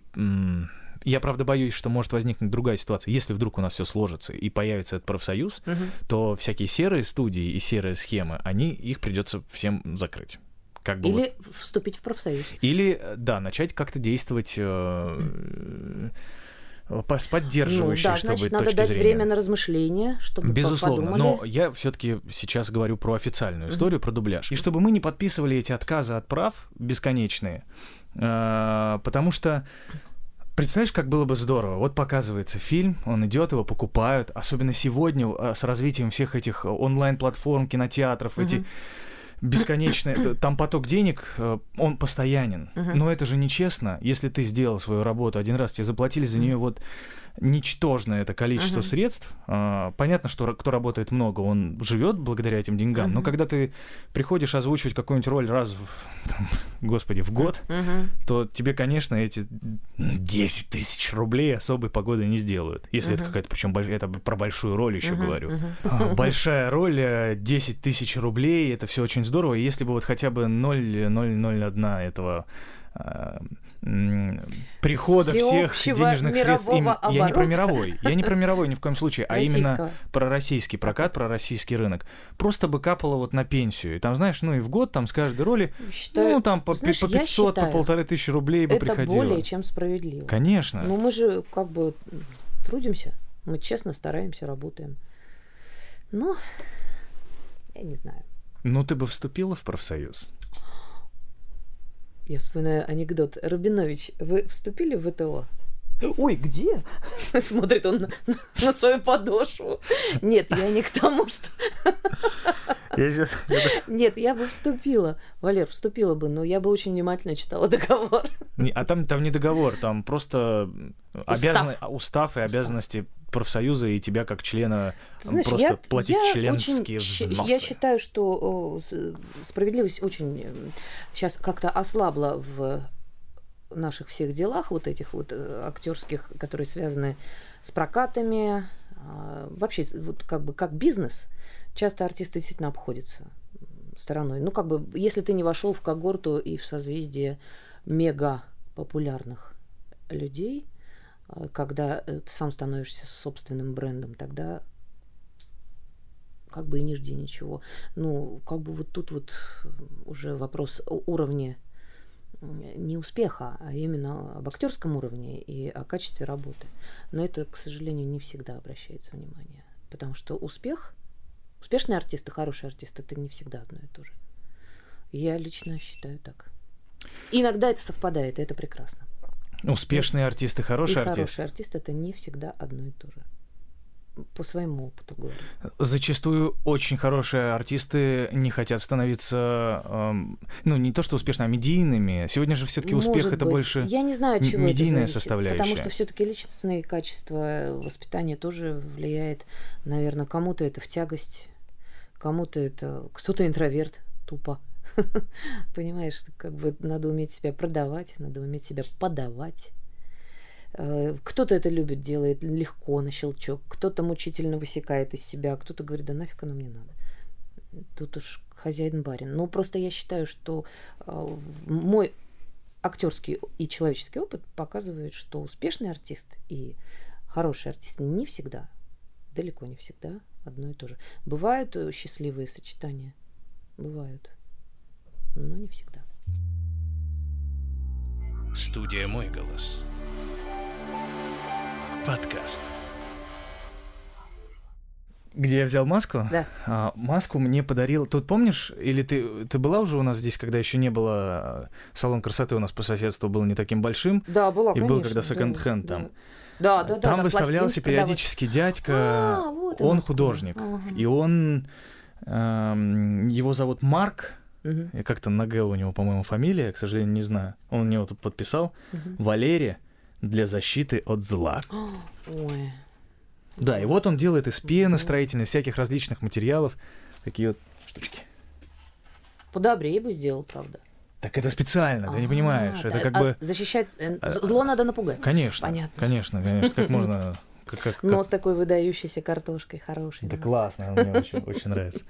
я, правда, боюсь, что может возникнуть другая ситуация. Если вдруг у нас все сложится и появится этот профсоюз, Мгм. то всякие серые студии и серые схемы, они, их придется всем закрыть. Как бы вот Или вступить в профсоюз. Или, э, да, начать как-то действовать э, э, с поддерживающей, ну, да, чтобы значит, надо точки дать зрения. время на размышления, чтобы Безусловно, подумали. но я все-таки сейчас говорю про официальную историю, про дубляж. И чтобы мы не подписывали эти отказы от прав бесконечные, э, потому что Представляешь, как было бы здорово. Вот показывается фильм, он идет, его покупают. Особенно сегодня э, с развитием всех этих онлайн-платформ, кинотеатров, эти Мгм. бесконечные, э, там поток денег, э, он постоянен. Мгм. Но это же нечестно, если ты сделал свою работу один раз, тебе заплатили за нее вот ничтожное это количество Мгм. средств. А, Понятно, что кто работает много, он живет благодаря этим деньгам. Но Мгм. когда ты приходишь озвучивать какую-нибудь роль раз, в, там, господи, в год, Мгм. то тебе, конечно, эти 10 тысяч рублей особой погоды не сделают. Если это Мгм. какая-то, причем это про большую роль еще Мгм. говорю. Мгм. А, Большая роль, э, 10 тысяч рублей, это все очень здорово. И если бы вот хотя бы 0,001 этого э, прихода всех денежных средств. Им, я не про мировой, я не про мировой ни в коем случае, а именно про российский прокат, про российский рынок. Просто бы капало вот на пенсию. И там, знаешь, ну и в год там с каждой роли, считаю, ну там по, знаешь, по 500, считаю, по полторы тысячи рублей бы это приходило. Это более чем справедливо. Конечно. Ну мы же как бы трудимся, мы честно стараемся, работаем. Ну, я не знаю. Ну, ты бы вступила в профсоюз? Я вспоминаю анекдот. Рубинович, вы вступили в ВТО? Ой, где? Смотрит он на, на свою подошву. Нет, я не к тому, что... Я сейчас... Нет, я бы вступила. Валер, вступила бы, но я бы очень внимательно читала договор. А там, там не договор, там просто устав, обязан... устав и обязанности профсоюза и тебя как члена Знаешь, просто я, платить я членские очень, взносы. Я считаю, что справедливость очень сейчас как-то ослабла в наших всех делах, вот этих вот э, актерских, которые связаны с прокатами, а, вообще вот как бы как бизнес, часто артисты действительно обходятся стороной. Ну, как бы, если ты не вошел в когорту и в созвездие мега популярных людей, а, когда ты сам становишься собственным брендом, тогда как бы и не жди ничего. Ну, как бы вот тут вот уже вопрос уровня не успеха, а именно об актерском уровне и о качестве работы. Но это, к сожалению, не всегда обращается внимание. Потому что успех, успешные артисты, хорошие артисты, это не всегда одно и то же. Я лично считаю так. Иногда это совпадает, и это прекрасно. Успешные артисты, хорошие и артисты. Хорошие артисты это не всегда одно и то же по своему опыту говорю. Зачастую очень хорошие артисты не хотят становиться, эм, ну не то что успешными, а медийными. Сегодня же все-таки успех Может это быть. больше Я не знаю, чего медийная это составляющая. Потому что все-таки личностные качества воспитания тоже влияет, наверное, кому-то это в тягость, кому-то это кто-то интроверт тупо. Понимаешь, как бы надо уметь себя продавать, надо уметь себя подавать. Э, кто-то это любит, делает легко, на щелчок, кто-то мучительно высекает из себя, кто-то говорит, да нафиг оно мне надо. Тут уж хозяин барин. Но просто я считаю, что э, мой актерский и человеческий опыт показывает, что успешный артист и хороший артист не всегда, далеко не всегда одно и то же. Бывают э, счастливые сочетания, бывают, но не всегда. Студия «Мой голос» подкаст. Где я взял маску? Да. А, маску мне подарил. Тут помнишь, или ты, ты была уже у нас здесь, когда еще не было салон красоты у нас по соседству был не таким большим? Да, была, И конечно, был когда секонд-хенд да, там. Да, да, да. Там да, выставлялся периодически дядька. А, вот он художник. Ага. И он... Эм, его зовут Марк. Угу. Как-то на Г у него, по-моему, фамилия, к сожалению, не знаю. Он мне его тут подписал. Угу. Валерия для защиты от зла. Ой. Да, и вот он делает из пены строительной, всяких различных материалов такие вот штучки. Подобрее бы сделал, правда. Так это специально, ты не понимаешь. Это как а бы... Защищать... Э, а, зло надо напугать. Конечно. Понятно. Конечно, конечно. Как можно... Как, как, Но с такой выдающейся картошкой хорошей. Да классно, мне очень, очень нравится.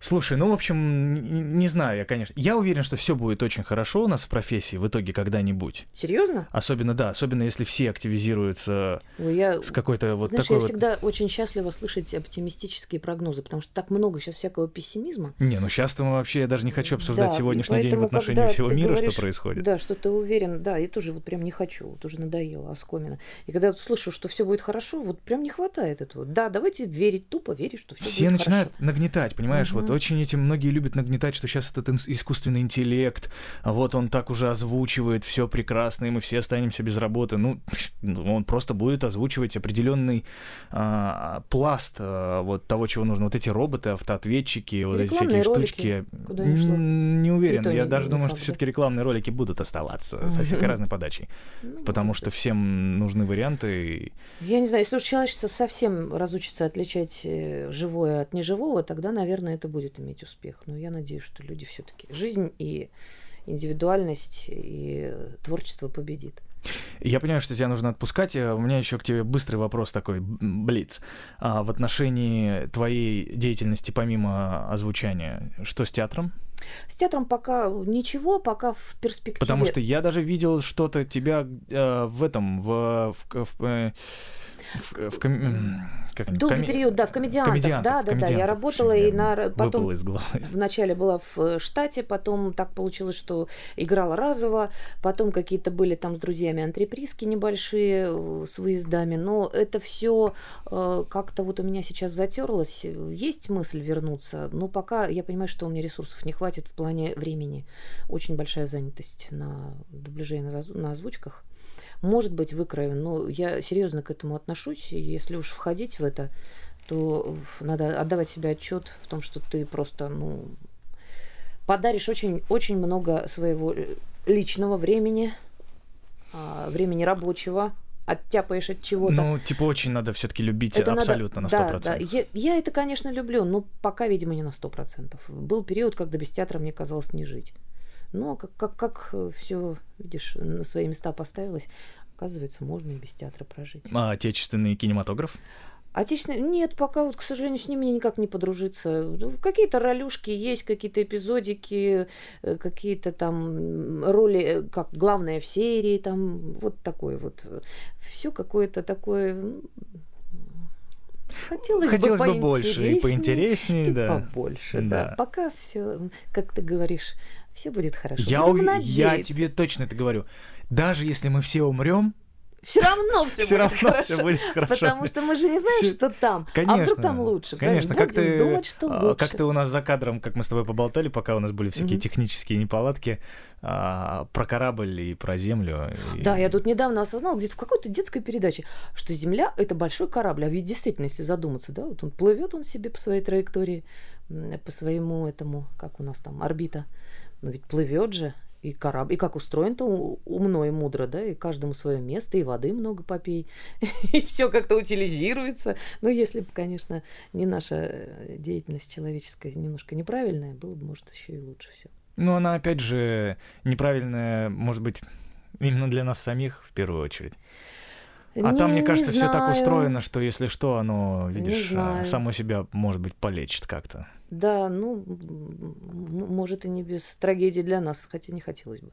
Слушай, ну, в общем, не знаю я, конечно. Я уверен, что все будет очень хорошо у нас в профессии в итоге когда-нибудь. Серьезно? Особенно, да, особенно если все активизируются Ой, я... с какой-то вот Знаешь, такой я вот... всегда очень счастлива слышать оптимистические прогнозы, потому что так много сейчас всякого пессимизма. Не, ну сейчас-то мы вообще, я даже не хочу обсуждать да, сегодняшний день в отношении всего мира, говоришь, что происходит. Да, что ты уверен, да, я тоже вот прям не хочу, вот уже надоело, оскомина. И когда я слышу, что все будет хорошо, вот прям не хватает этого. Да, давайте верить, тупо верить, что все, все будет начинают хорошо. нагнетать, понимаешь, угу. вот очень эти многие любят нагнетать, что сейчас этот искусственный интеллект, вот он так уже озвучивает все прекрасно, и мы все останемся без работы. Ну, он просто будет озвучивать определенный а, пласт а, вот того, чего нужно. Вот эти роботы, автоответчики, вот эти всякие штучки. Куда не, шло. не уверен. Я не, даже не думаю, что все-таки рекламные ролики будут оставаться mm-hmm. со всякой разной подачей. Ну, потому что всем нужны варианты. Я не знаю, если уж человечество совсем разучится отличать э, живое от неживого, тогда, наверное, это будет иметь успех но я надеюсь, что люди все-таки жизнь и индивидуальность и творчество победит. Я понимаю, что тебя нужно отпускать. У меня еще к тебе быстрый вопрос такой, блиц. А в отношении твоей деятельности помимо озвучания, что с театром? С театром пока ничего, пока в перспективе. Потому что я даже видел что-то тебя э, в этом, в, в, в, э, в, в, ком как они, Долгий коми... период, да, в комедиантах, комедиантах да, да, да, я работала и на потом из головы. вначале была в э, штате, потом так получилось, что играла разово, потом какие-то были там с друзьями антреприски небольшие э, с выездами, но это все э, как-то вот у меня сейчас затерлось, есть мысль вернуться, но пока я понимаю, что у меня ресурсов не хватит в плане времени, очень большая занятость на дубляже и на, озвучках. Может быть выкроен, но я серьезно к этому отношусь. Если уж входить в это, то надо отдавать себе отчет в том, что ты просто, ну, подаришь очень, очень много своего личного времени, а, времени рабочего, оттяпаешь от чего-то. Ну, типа, очень надо все-таки любить это абсолютно надо, на 100%. Да, да. Я, я это, конечно, люблю, но пока, видимо, не на 100%. Был период, когда без театра мне казалось не жить. Но как, как, как все, видишь, на свои места поставилось, оказывается, можно и без театра прожить. А отечественный кинематограф? Отечественный... Нет, пока вот, к сожалению, с ними никак не подружиться. Ну, какие-то ролюшки есть, какие-то эпизодики, э, какие-то там роли, э, как главное в серии, там вот такое вот. Все какое-то такое Хотелось, Хотелось бы, бы больше и поинтереснее, и да. побольше, да. да. Пока все, как ты говоришь, все будет хорошо. Я, ув... я тебе точно это говорю. Даже если мы все умрем, все равно все, все будет равно хорошо. Все будет хорошо. Потому что мы же не знаем, все... что там. Конечно. А вдруг там лучше. Конечно. Как ты, думать, что а, лучше. как ты у нас за кадром, как мы с тобой поболтали, пока у нас были всякие mm-hmm. технические неполадки, а, про корабль и про Землю. И... Да, я тут недавно осознал, где-то в какой-то детской передаче, что Земля — это большой корабль. А ведь действительно, если задуматься, да, вот он плывет он себе по своей траектории, по своему этому, как у нас там, орбита. Но ведь плывет же, и корабль, и как устроен-то умно и мудро, да, и каждому свое место, и воды много попей, и все как-то утилизируется. Но если бы, конечно, не наша э, деятельность человеческая немножко неправильная, было бы, может, еще и лучше все. Ну, она, опять же, неправильная, может быть, именно для нас самих в первую очередь. А не, там, мне кажется, все так устроено, что если что, оно, видишь, э, само себя, может быть, полечит как-то. Да, ну, может и не без трагедии для нас, хотя не хотелось бы.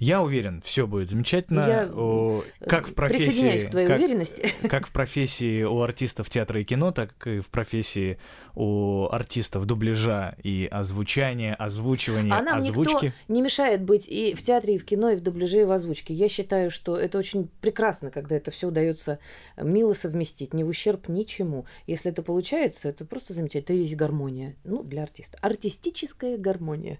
Я уверен, все будет замечательно. Я О, как в профессии, присоединяюсь к твоей как, уверенности. Как в профессии у артистов театра и кино, так и в профессии у артистов дубляжа и озвучания, озвучивания, а нам озвучки. никто не мешает быть и в театре, и в кино, и в дубляже, и в озвучке. Я считаю, что это очень прекрасно, когда это все удается мило совместить, не в ущерб ничему. Если это получается, это просто замечательно. Это и есть гармония. Ну, для артиста. Артистическая гармония.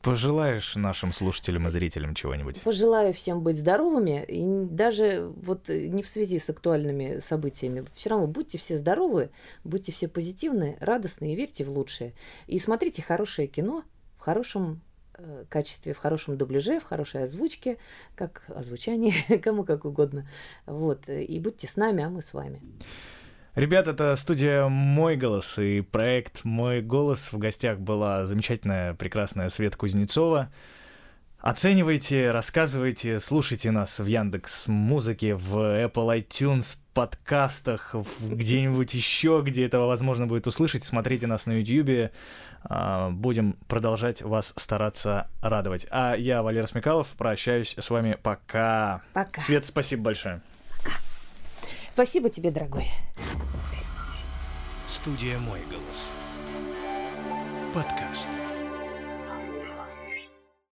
Пожелаешь нашим слушателям и зрителям слушателям чего-нибудь? Пожелаю всем быть здоровыми, и даже вот не в связи с актуальными событиями. Все равно будьте все здоровы, будьте все позитивны, радостны и верьте в лучшее. И смотрите хорошее кино в хорошем э, качестве, в хорошем дубляже, в хорошей озвучке, как озвучание, кому как угодно. Вот. И будьте с нами, а мы с вами. Ребят, это студия «Мой голос» и проект «Мой голос». В гостях была замечательная, прекрасная Света Кузнецова. Оценивайте, рассказывайте, слушайте нас в Яндекс Музыке, в Apple iTunes, подкастах, где-нибудь еще, где этого возможно будет услышать. Смотрите нас на YouTube. А, будем продолжать вас стараться радовать. А я, Валера Смекалов, прощаюсь с вами. Пока. Пока. Свет, спасибо большое. Пока. Спасибо тебе, дорогой. Студия «Мой голос». Подкаст.